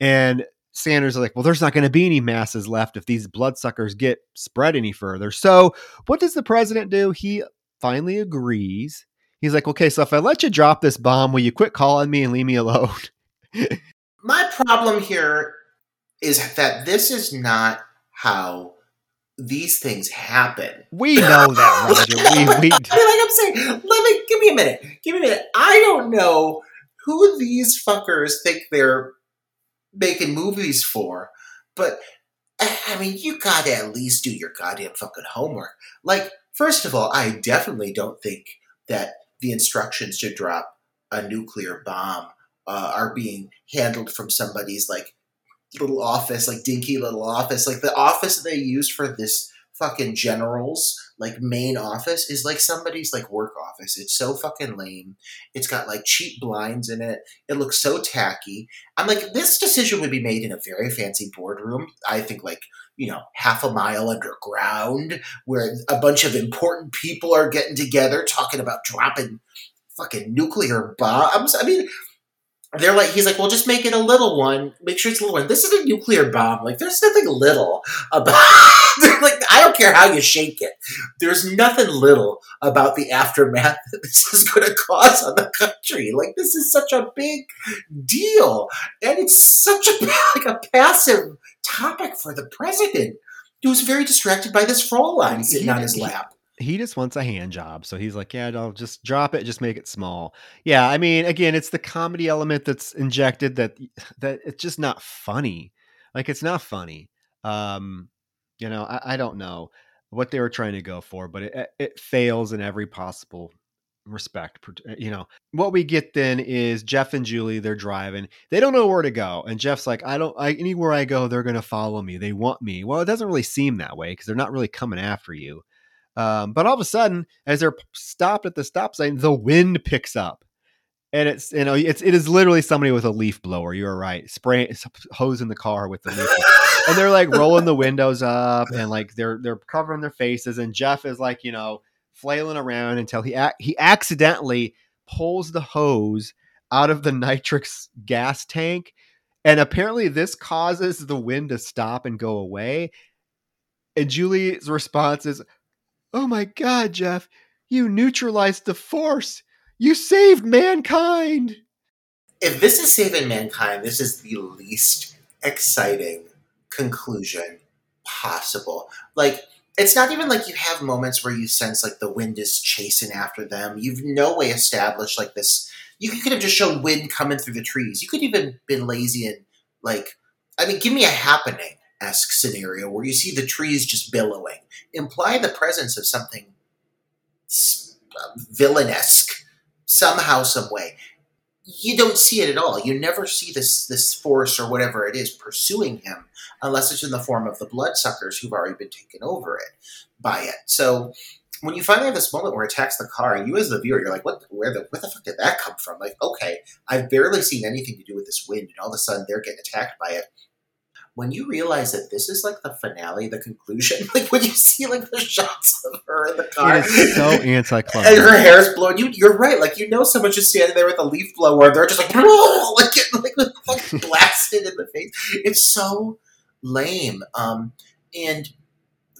And Sanders is like, well, there's not going to be any masses left if these bloodsuckers get spread any further. So what does the president do? He finally agrees. He's like, okay, so if I let you drop this bomb, will you quit calling me and leave me alone? [laughs] My problem here is that this is not how these things happen. We know that, [laughs] Roger. we, we... I mean, like I'm saying, let me give me a minute. Give me a minute. I don't know who these fuckers think they're making movies for. But I mean, you gotta at least do your goddamn fucking homework. Like, first of all, I definitely don't think that the instructions to drop a nuclear bomb uh, are being handled from somebody's like little office, like dinky little office. Like the office they used for this fucking general's like main office is like somebody's like work office. It's so fucking lame. It's got like cheap blinds in it. It looks so tacky. I'm like, this decision would be made in a very fancy boardroom. I think like you know, half a mile underground where a bunch of important people are getting together talking about dropping fucking nuclear bombs. I mean, they're like, he's like, well, just make it a little one. Make sure it's a little one. This is a nuclear bomb. Like, there's nothing little about. [laughs] like, I don't care how you shake it. There's nothing little about the aftermath that this is going to cause on the country. Like, this is such a big deal, and it's such a [laughs] like a passive topic for the president, who's very distracted by this Fraulein sitting on his lap he just wants a hand job. So he's like, yeah, I'll just drop it, just make it small. Yeah, I mean, again, it's the comedy element that's injected that [sighs] that it's just not funny. Like it's not funny. Um, you know, I, I don't know what they were trying to go for, but it it fails in every possible respect. Uh, you know, what we get then is Jeff and Julie, they're driving. They don't know where to go. And Jeff's like, I don't, I, anywhere I go, they're going to follow me. They want me. Well, it doesn't really seem that way because they're not really coming after you. Um, but all of a sudden, as they're stopped at the stop sign, the wind picks up, and it's you know it's it is literally somebody with a leaf blower. You're right, spraying hosing the car with the leaf, and they're like rolling the windows up and like they're they're covering their faces, and Jeff is like you know flailing around until he he accidentally pulls the hose out of the nitrous gas tank, and apparently this causes the wind to stop and go away. And Julie's response is, Oh my God, Jeff, you neutralized the force. You saved mankind. If this is saving mankind, this is the least exciting conclusion possible. Like, it's not even like you have moments where you sense like the wind is chasing after them. You've no way established like this. You could have just shown wind coming through the trees. You could even been lazy and like, I mean, give me a happening esque scenario where you see the trees just billowing. Imply the presence of something uh, villainesque somehow, some way. You don't see it at all. You never see this this force or whatever it is pursuing him, unless it's in the form of the bloodsuckers who've already been taken over it by it. So when you finally have this moment where it attacks the car, and you as the viewer, you're like, what? Where the? Where the fuck did that come from? Like, okay, I've barely seen anything to do with this wind, and all of a sudden they're getting attacked by it when you realize that this is like the finale, the conclusion, [laughs] like when you see like the shots of her in the car, it is so [laughs] anticlimactic. And her hair is blowing. You, you're right. Like you know, someone's just standing there with a leaf blower. They're just like, [laughs] like getting like, like blasted in the face. It's so lame. Um, and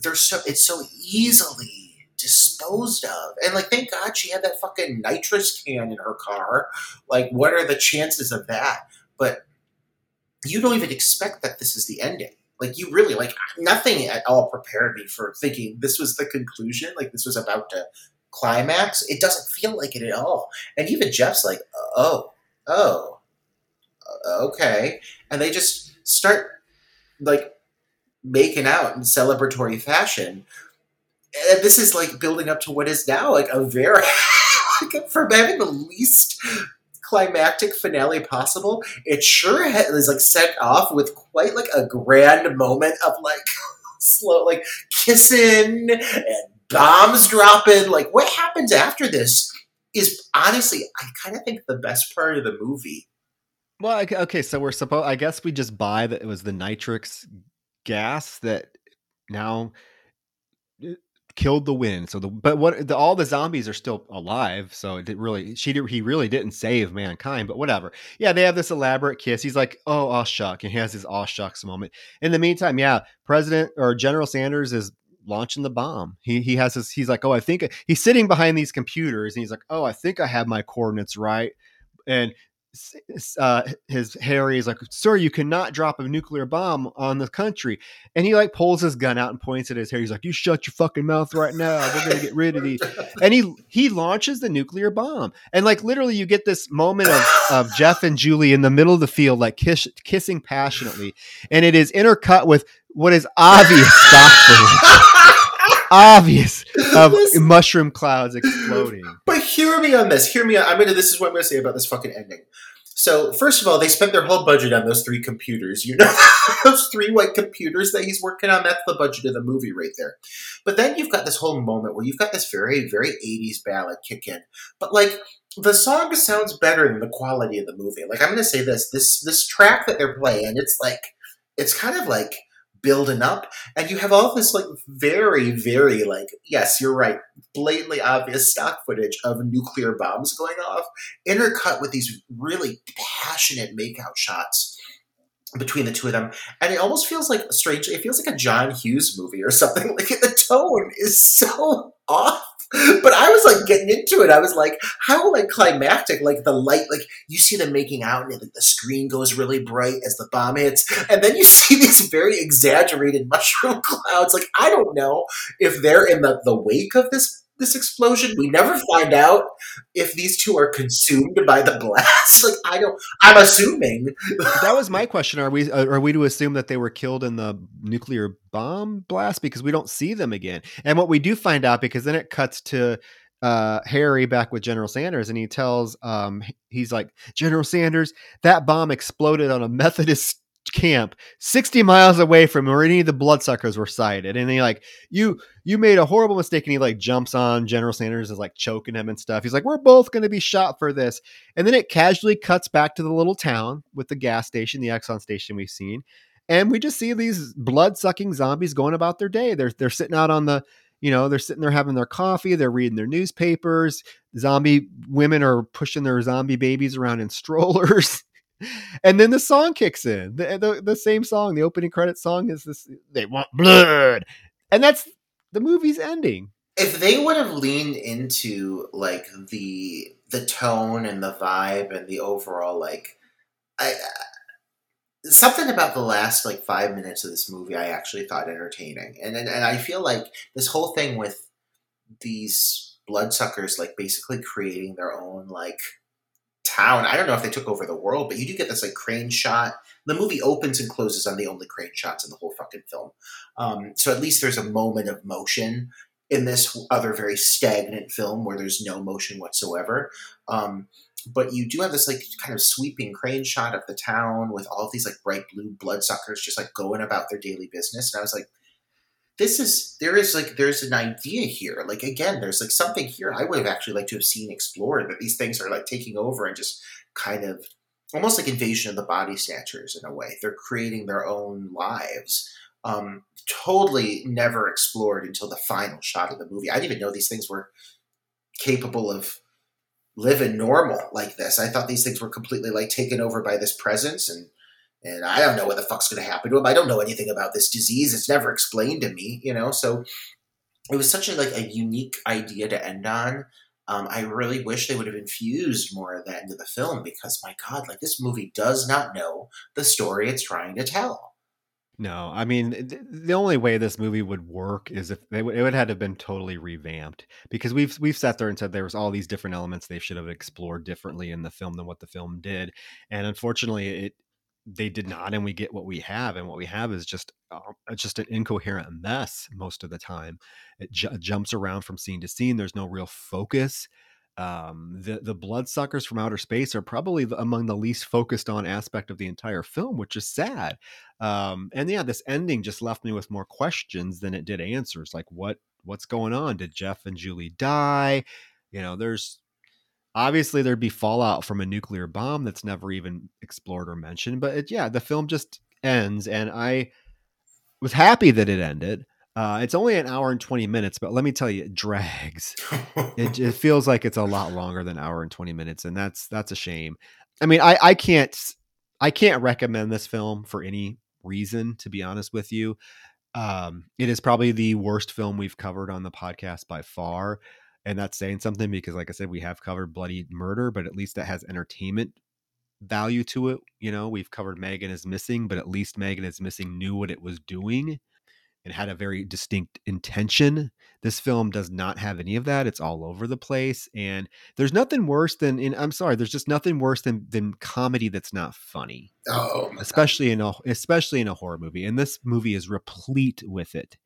they're so it's so easily disposed of. And like, thank God she had that fucking nitrous can in her car. Like, what are the chances of that? But you don't even expect that this is the ending. Like you really like nothing at all prepared me for thinking this was the conclusion. Like this was about to climax. It doesn't feel like it at all. And even Jeff's like, oh, oh, okay, and they just start like making out in celebratory fashion. And this is like building up to what is now like a very [laughs] for having the least climactic finale possible, it sure is like set off with quite like a grand moment of like [laughs] slow, like kissing and bombs dropping. Like what happens after this is honestly, I kind of think the best part of the movie. Well, okay, so we're supposed. I guess we just buy that it was the nitrous gas that now killed the wind. So the but what the, all the zombies are still alive. So it really she he really didn't save mankind. But whatever. Yeah, they have this elaborate kiss. He's like, oh, aw shuck, and he has his aw shucks moment. In the meantime, yeah, President or General Sanders is launching the bomb. He he has his. He's like, oh, I think he's sitting behind these computers, and he's like, oh, I think I have my coordinates right. And uh, his Harry is like, "Sir, you cannot drop a nuclear bomb on the country." And he like pulls his gun out and points at his hair. He's like, "You shut your fucking mouth right now. We're gonna get rid of these." And he he launches the nuclear bomb. And like literally, you get this moment of, of Jeff and Julie in the middle of the field, like kiss, kissing passionately, and it is intercut with what is obvious. [laughs] obvious of [laughs] mushroom clouds exploding. But hear me on this. Hear me. On, I'm gonna. This is what I'm gonna say about this fucking ending. So first of all, they spent their whole budget on those three computers. You know, [laughs] those three white computers that he's working on. That's the budget of the movie right there. But then you've got this whole moment where you've got this very, very '80s ballad kick in. But like the song sounds better than the quality of the movie. Like I'm going to say this: this this track that they're playing, it's like it's kind of like building up. And you have all this like very very like yes you're right blatantly obvious stock footage of nuclear bombs going off intercut with these really passionate makeout shots between the two of them. And it almost feels like strangely it feels like a john hughes movie or something. [laughs] Like the tone is so [laughs] off [laughs] but I was like getting into it. I was like, how like climactic, like the light, like you see them making out and like, the screen goes really bright as the bomb hits. And then you [laughs] see these very exaggerated mushroom [laughs] clouds. Like, I don't know if they're in the, the wake of this this explosion. We never find out if these two are consumed by the blast. [laughs] like I don't. I'm assuming. that was my question. Are we are we to assume that they were killed in the nuclear bomb blast because we don't see them again? And what we do find out because then it cuts to. Uh, Harry back with General Sanders, and he tells, um, he's like, General Sanders, that bomb exploded on a Methodist camp 60 miles away from where any of the bloodsuckers were sighted and he like you you made a horrible mistake and he like jumps on general sanders is like choking him and stuff. He's like we're both going to be shot for this and then it casually cuts back to the little town with the gas station the exxon station we've seen and we just see these blood-sucking zombies going about their day. They're they're sitting out on the you know they're sitting there having their coffee they're reading their newspapers zombie women are pushing their zombie babies around in [laughs] strollers and then the song kicks in. The, eh, the, the same song, the opening credit song is this they want blood. And that's the movie's ending. If they would have leaned into like the the tone and the vibe and the overall like I something about the last like 5 minutes of this movie I actually thought entertaining. And and, and I feel like this whole thing with these bloodsuckers like basically creating their own like town. I don't know if they took over the world, but you do get this like crane shot. The movie opens and closes on the only crane shots in the whole fucking film. Um, so at least there's a moment of motion in this other very stagnant film where there's no motion whatsoever. Um, but you do have this like kind of sweeping crane shot of the town with all of these like bright blue bloodsuckers just like going about their daily business. And I was like, this is there is like there's an idea here. Like again, there's like something here I would have actually liked to have seen explored that these things are like taking over and just kind of almost like invasion of the body snatchers in a way. They're creating their own lives. Um, totally never explored until the final shot of the movie. I didn't even know these things were capable of living normal like this. I thought these things were completely like taken over by this presence and and I don't know what the fuck's going to happen to him. I don't know anything about this disease. It's never explained to me, you know. So it was such a like a unique idea to end on. Um, I really wish they would have infused more of that into the film because my God, like this movie does not know the story it's trying to tell. No, I mean the only way this movie would work is if they it would have to been totally revamped because we've we've sat there and said there was all these different elements they should have explored differently in the film than what the film did, and unfortunately it they did not and we get what we have and what we have is just uh, just an incoherent mess most of the time. It ju- jumps around from scene to scene there's no real focus. Um, the the bloodsuckers from outer space are probably among the least focused on aspect of the entire film which is sad. Um, and yeah this ending just left me with more questions than it did answers like what what's going on? Did jeff and julie die? You know there's obviously there'd be fallout from a nuclear bomb that's never even explored or mentioned but it, yeah the film just ends and i was happy that it ended. Uh, it's only an hour and 20 minutes but let me tell you it drags. It, [laughs] it, feels like it's a lot longer than hour and 20 minutes and that's that's a shame. I mean i i can't i can't recommend this film for any reason to be honest with you. Um, it is probably the worst film we've covered on the podcast by far and that's saying something because like i said we have covered bloody murder but at least that has entertainment value to it. You know, we've covered Megan is missing, but at least Megan is missing knew what it was doing and had a very distinct intention. This film does not have any of that. It's all over the place. And there's nothing worse than in I'm sorry, there's just nothing worse than than comedy that's not funny. Oh, especially in a especially in a horror movie. And this movie is replete with it.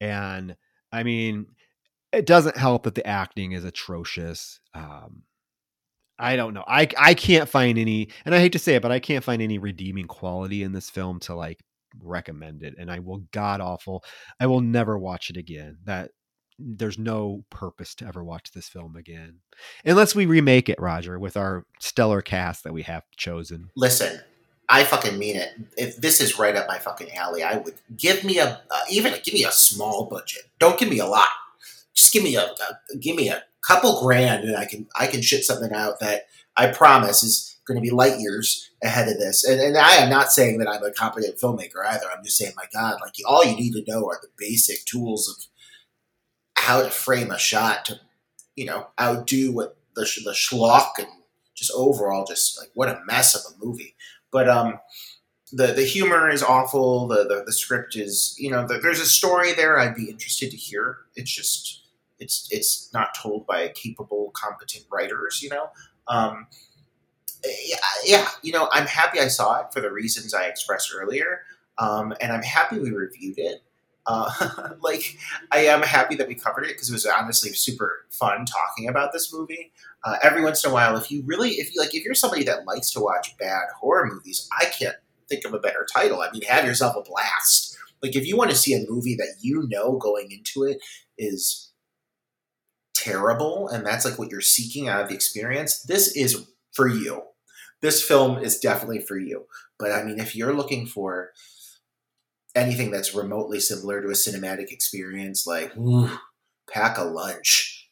And I mean, it doesn't help that the acting is atrocious. Um, I don't know. I I can't find any, and I hate to say it, but I can't find any redeeming quality in this film to like recommend it. And I will god awful. I will never watch it again. That there's no purpose to ever watch this film again, unless we remake it, Roger, with our stellar cast that we have chosen. Listen, I fucking mean it. If this is right up my fucking alley, I would give me a uh, even give me a small budget. Don't give me a lot. Just give me a, a give me a couple grand, and I can I can shit something out that I promise is going to be light years ahead of this. And, and I am not saying that I'm a competent filmmaker either. I'm just saying, my God, like all you need to know are the basic tools of how to frame a shot to, you know, outdo what the the schlock and just overall, just like what a mess of a movie. But um, the the humor is awful. The the, the script is, you know, the, there's a story there. I'd be interested to hear. It's just it's it's not told by capable, competent writers. You know. Um, yeah, yeah, you know, I'm happy I saw it for the reasons I expressed earlier, um, and I'm happy we reviewed it. Uh, [laughs] like, I am happy that we covered it because it was honestly super fun talking about this movie. Uh, every once in a while, if you really, if you like, if you're somebody that likes to watch bad horror movies, I can't think of a better title. I mean, have yourself a blast. Like, if you want to see a movie that you know going into it is terrible and that's like what you're seeking out of the experience, this is for you. This film is definitely for you. But I mean, if you're looking for anything that's remotely similar to a cinematic experience, like ooh, pack a lunch.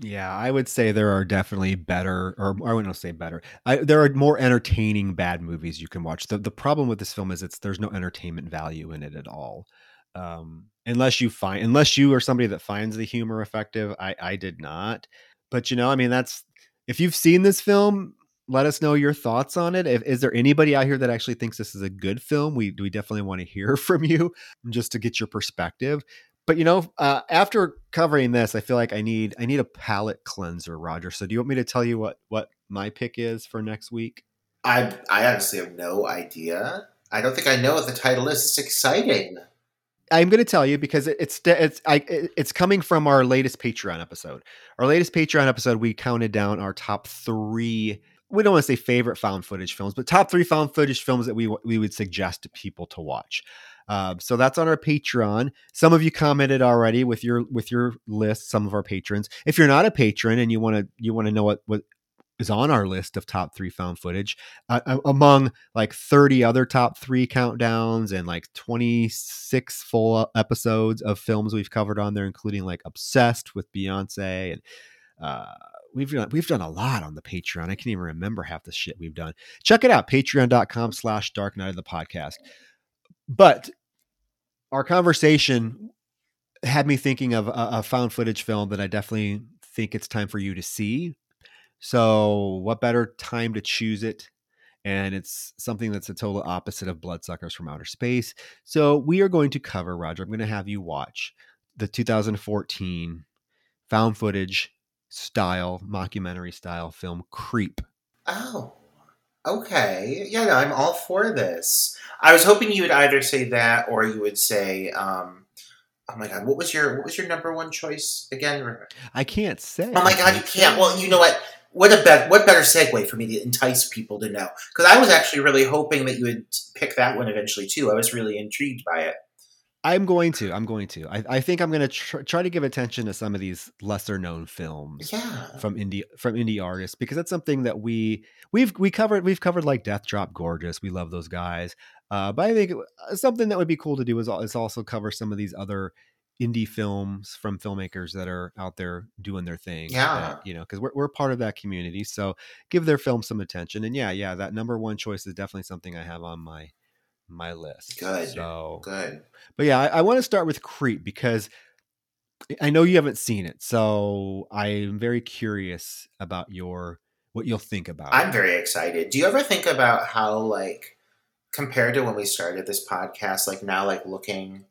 Yeah, I would say there are definitely better, or I wouldn't say better. I, there are more entertaining bad movies you can watch. The the problem with this film is it's there's no entertainment value in it at all. Um, unless you find, unless you are somebody that finds the humor effective. I I did not, but you know, I mean, that's if you've seen this film, let us know your thoughts on it. If, is there anybody out here that actually thinks this is a good film? We we definitely want to hear [laughs] from you just to get your perspective. But you know, uh, after covering this, I feel like I need I need a palate cleanser, Roger. So do you want me to tell you what what my pick is for next week? I I honestly have no idea. I don't think I know what the title is. It's exciting. I'm going to tell you because it's it's I, it's coming from our latest Patreon episode. Our latest Patreon episode, we counted down our top three we don't want to say favorite found footage films, but top three found footage films that we we would suggest to people to watch. Uh, so that's on our Patreon. Some of you commented already with your with your list. Some of our patrons. If you're not a patron and you want to you want to know what what is on our list of top three found footage uh, among like 30 other top three countdowns and like 26 full episodes of films we've covered on there, including like Obsessed with Beyonce and uh, we've done we've done a lot on the Patreon. I can't even remember half the shit we've done. Check it out, patreon.com slash dark night of the podcast. But our conversation had me thinking of a, a found footage film that I definitely think it's time for you to see. So what better time to choose it? And it's something that's a total opposite of Bloodsuckers from Outer Space. So we are going to cover, Roger, I'm going to have you watch the 2014 found footage style, mockumentary style film Creep. Oh, okay. Yeah, no, I'm all for this. I was hoping you would either say that or you would say, um, oh my god, what was your what was your number one choice again? I can't say. Oh my god, you can't. Well, you know what? What a what better segue for me to entice people to know? Because I was actually really hoping that you would pick that one eventually too. I was really intrigued by it. I'm going to. I'm going to. I, I think I'm going to tr- try to give attention to some of these lesser known films yeah. from indie from indie artists because that's something that we we've we covered. We've covered like Death Drop Gorgeous. We love those guys. Uh, but I think uh, something that would be cool to do is, is also cover some of these other indie films from filmmakers that are out there doing their thing. Yeah. That, you know, because we're, we're part of that community. So give their film some attention. And yeah, yeah, that number one choice is definitely something I have on my my list. Good. So good. But yeah, I, I want to start with Creep because I know you haven't seen it, so I'm very curious about your what you'll think about. I'm very excited. Do you ever think about how like compared to when we started this podcast, like now like looking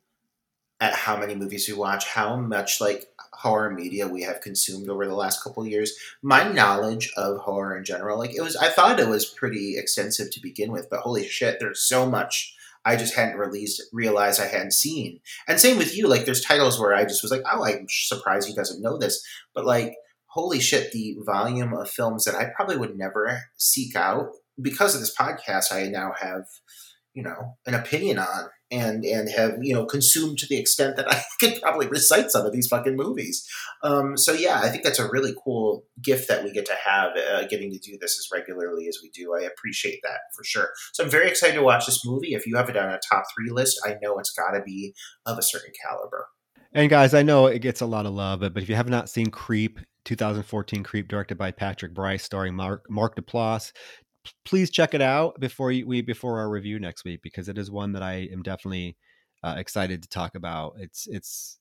at how many movies we watch, how much like horror media we have consumed over the last couple years. My knowledge of horror in general, like it was I thought it was pretty extensive to begin with, but holy shit, there's so much I just hadn't released realized I hadn't seen. And same with you, like there's titles where I just was like, oh, I'm surprised he doesn't know this. But like holy shit, the volume of films that I probably would never seek out because of this podcast, I now have, you know, an opinion on and and have you know consumed to the extent that [laughs] I could probably recite some of these fucking movies. Um, so yeah, I think that's a really cool gift that we get to have, uh, getting to do this as regularly as we do. I appreciate that for sure. So I'm very excited to watch this movie. If you have it on a top three list, I know it's got to be of a certain caliber. And guys, I know it gets a lot of love, but if you have not seen Creep, 2014 Creep, directed by Patrick Brice, starring Mark Mark Duplass. Please check it out before we before our review next week because it is one that I am definitely uh, excited to talk about. It's it's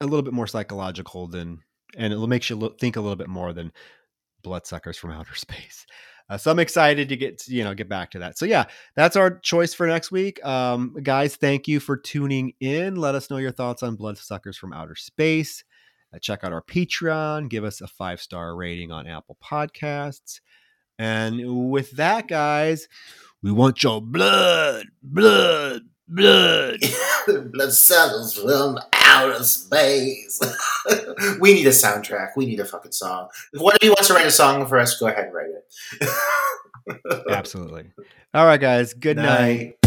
a little bit more psychological than, and it makes you look, think a little bit more than Bloodsuckers from [laughs] Outer Space. Uh, so I'm excited to get you know get back to that. So yeah, that's our choice for next week. Um, guys, thank you for tuning in. Let us know your thoughts on Bloodsuckers from Outer Space. Uh, check out our Patreon, give us a five star rating on Apple Podcasts. And with that, guys, we want your blood, blood, blood. [laughs] blood cells from outer space. [laughs] we need a soundtrack. We need a fucking song. If one of you wants to write a song for us, go ahead and write it. [laughs] Absolutely. All right, guys. Good night. night.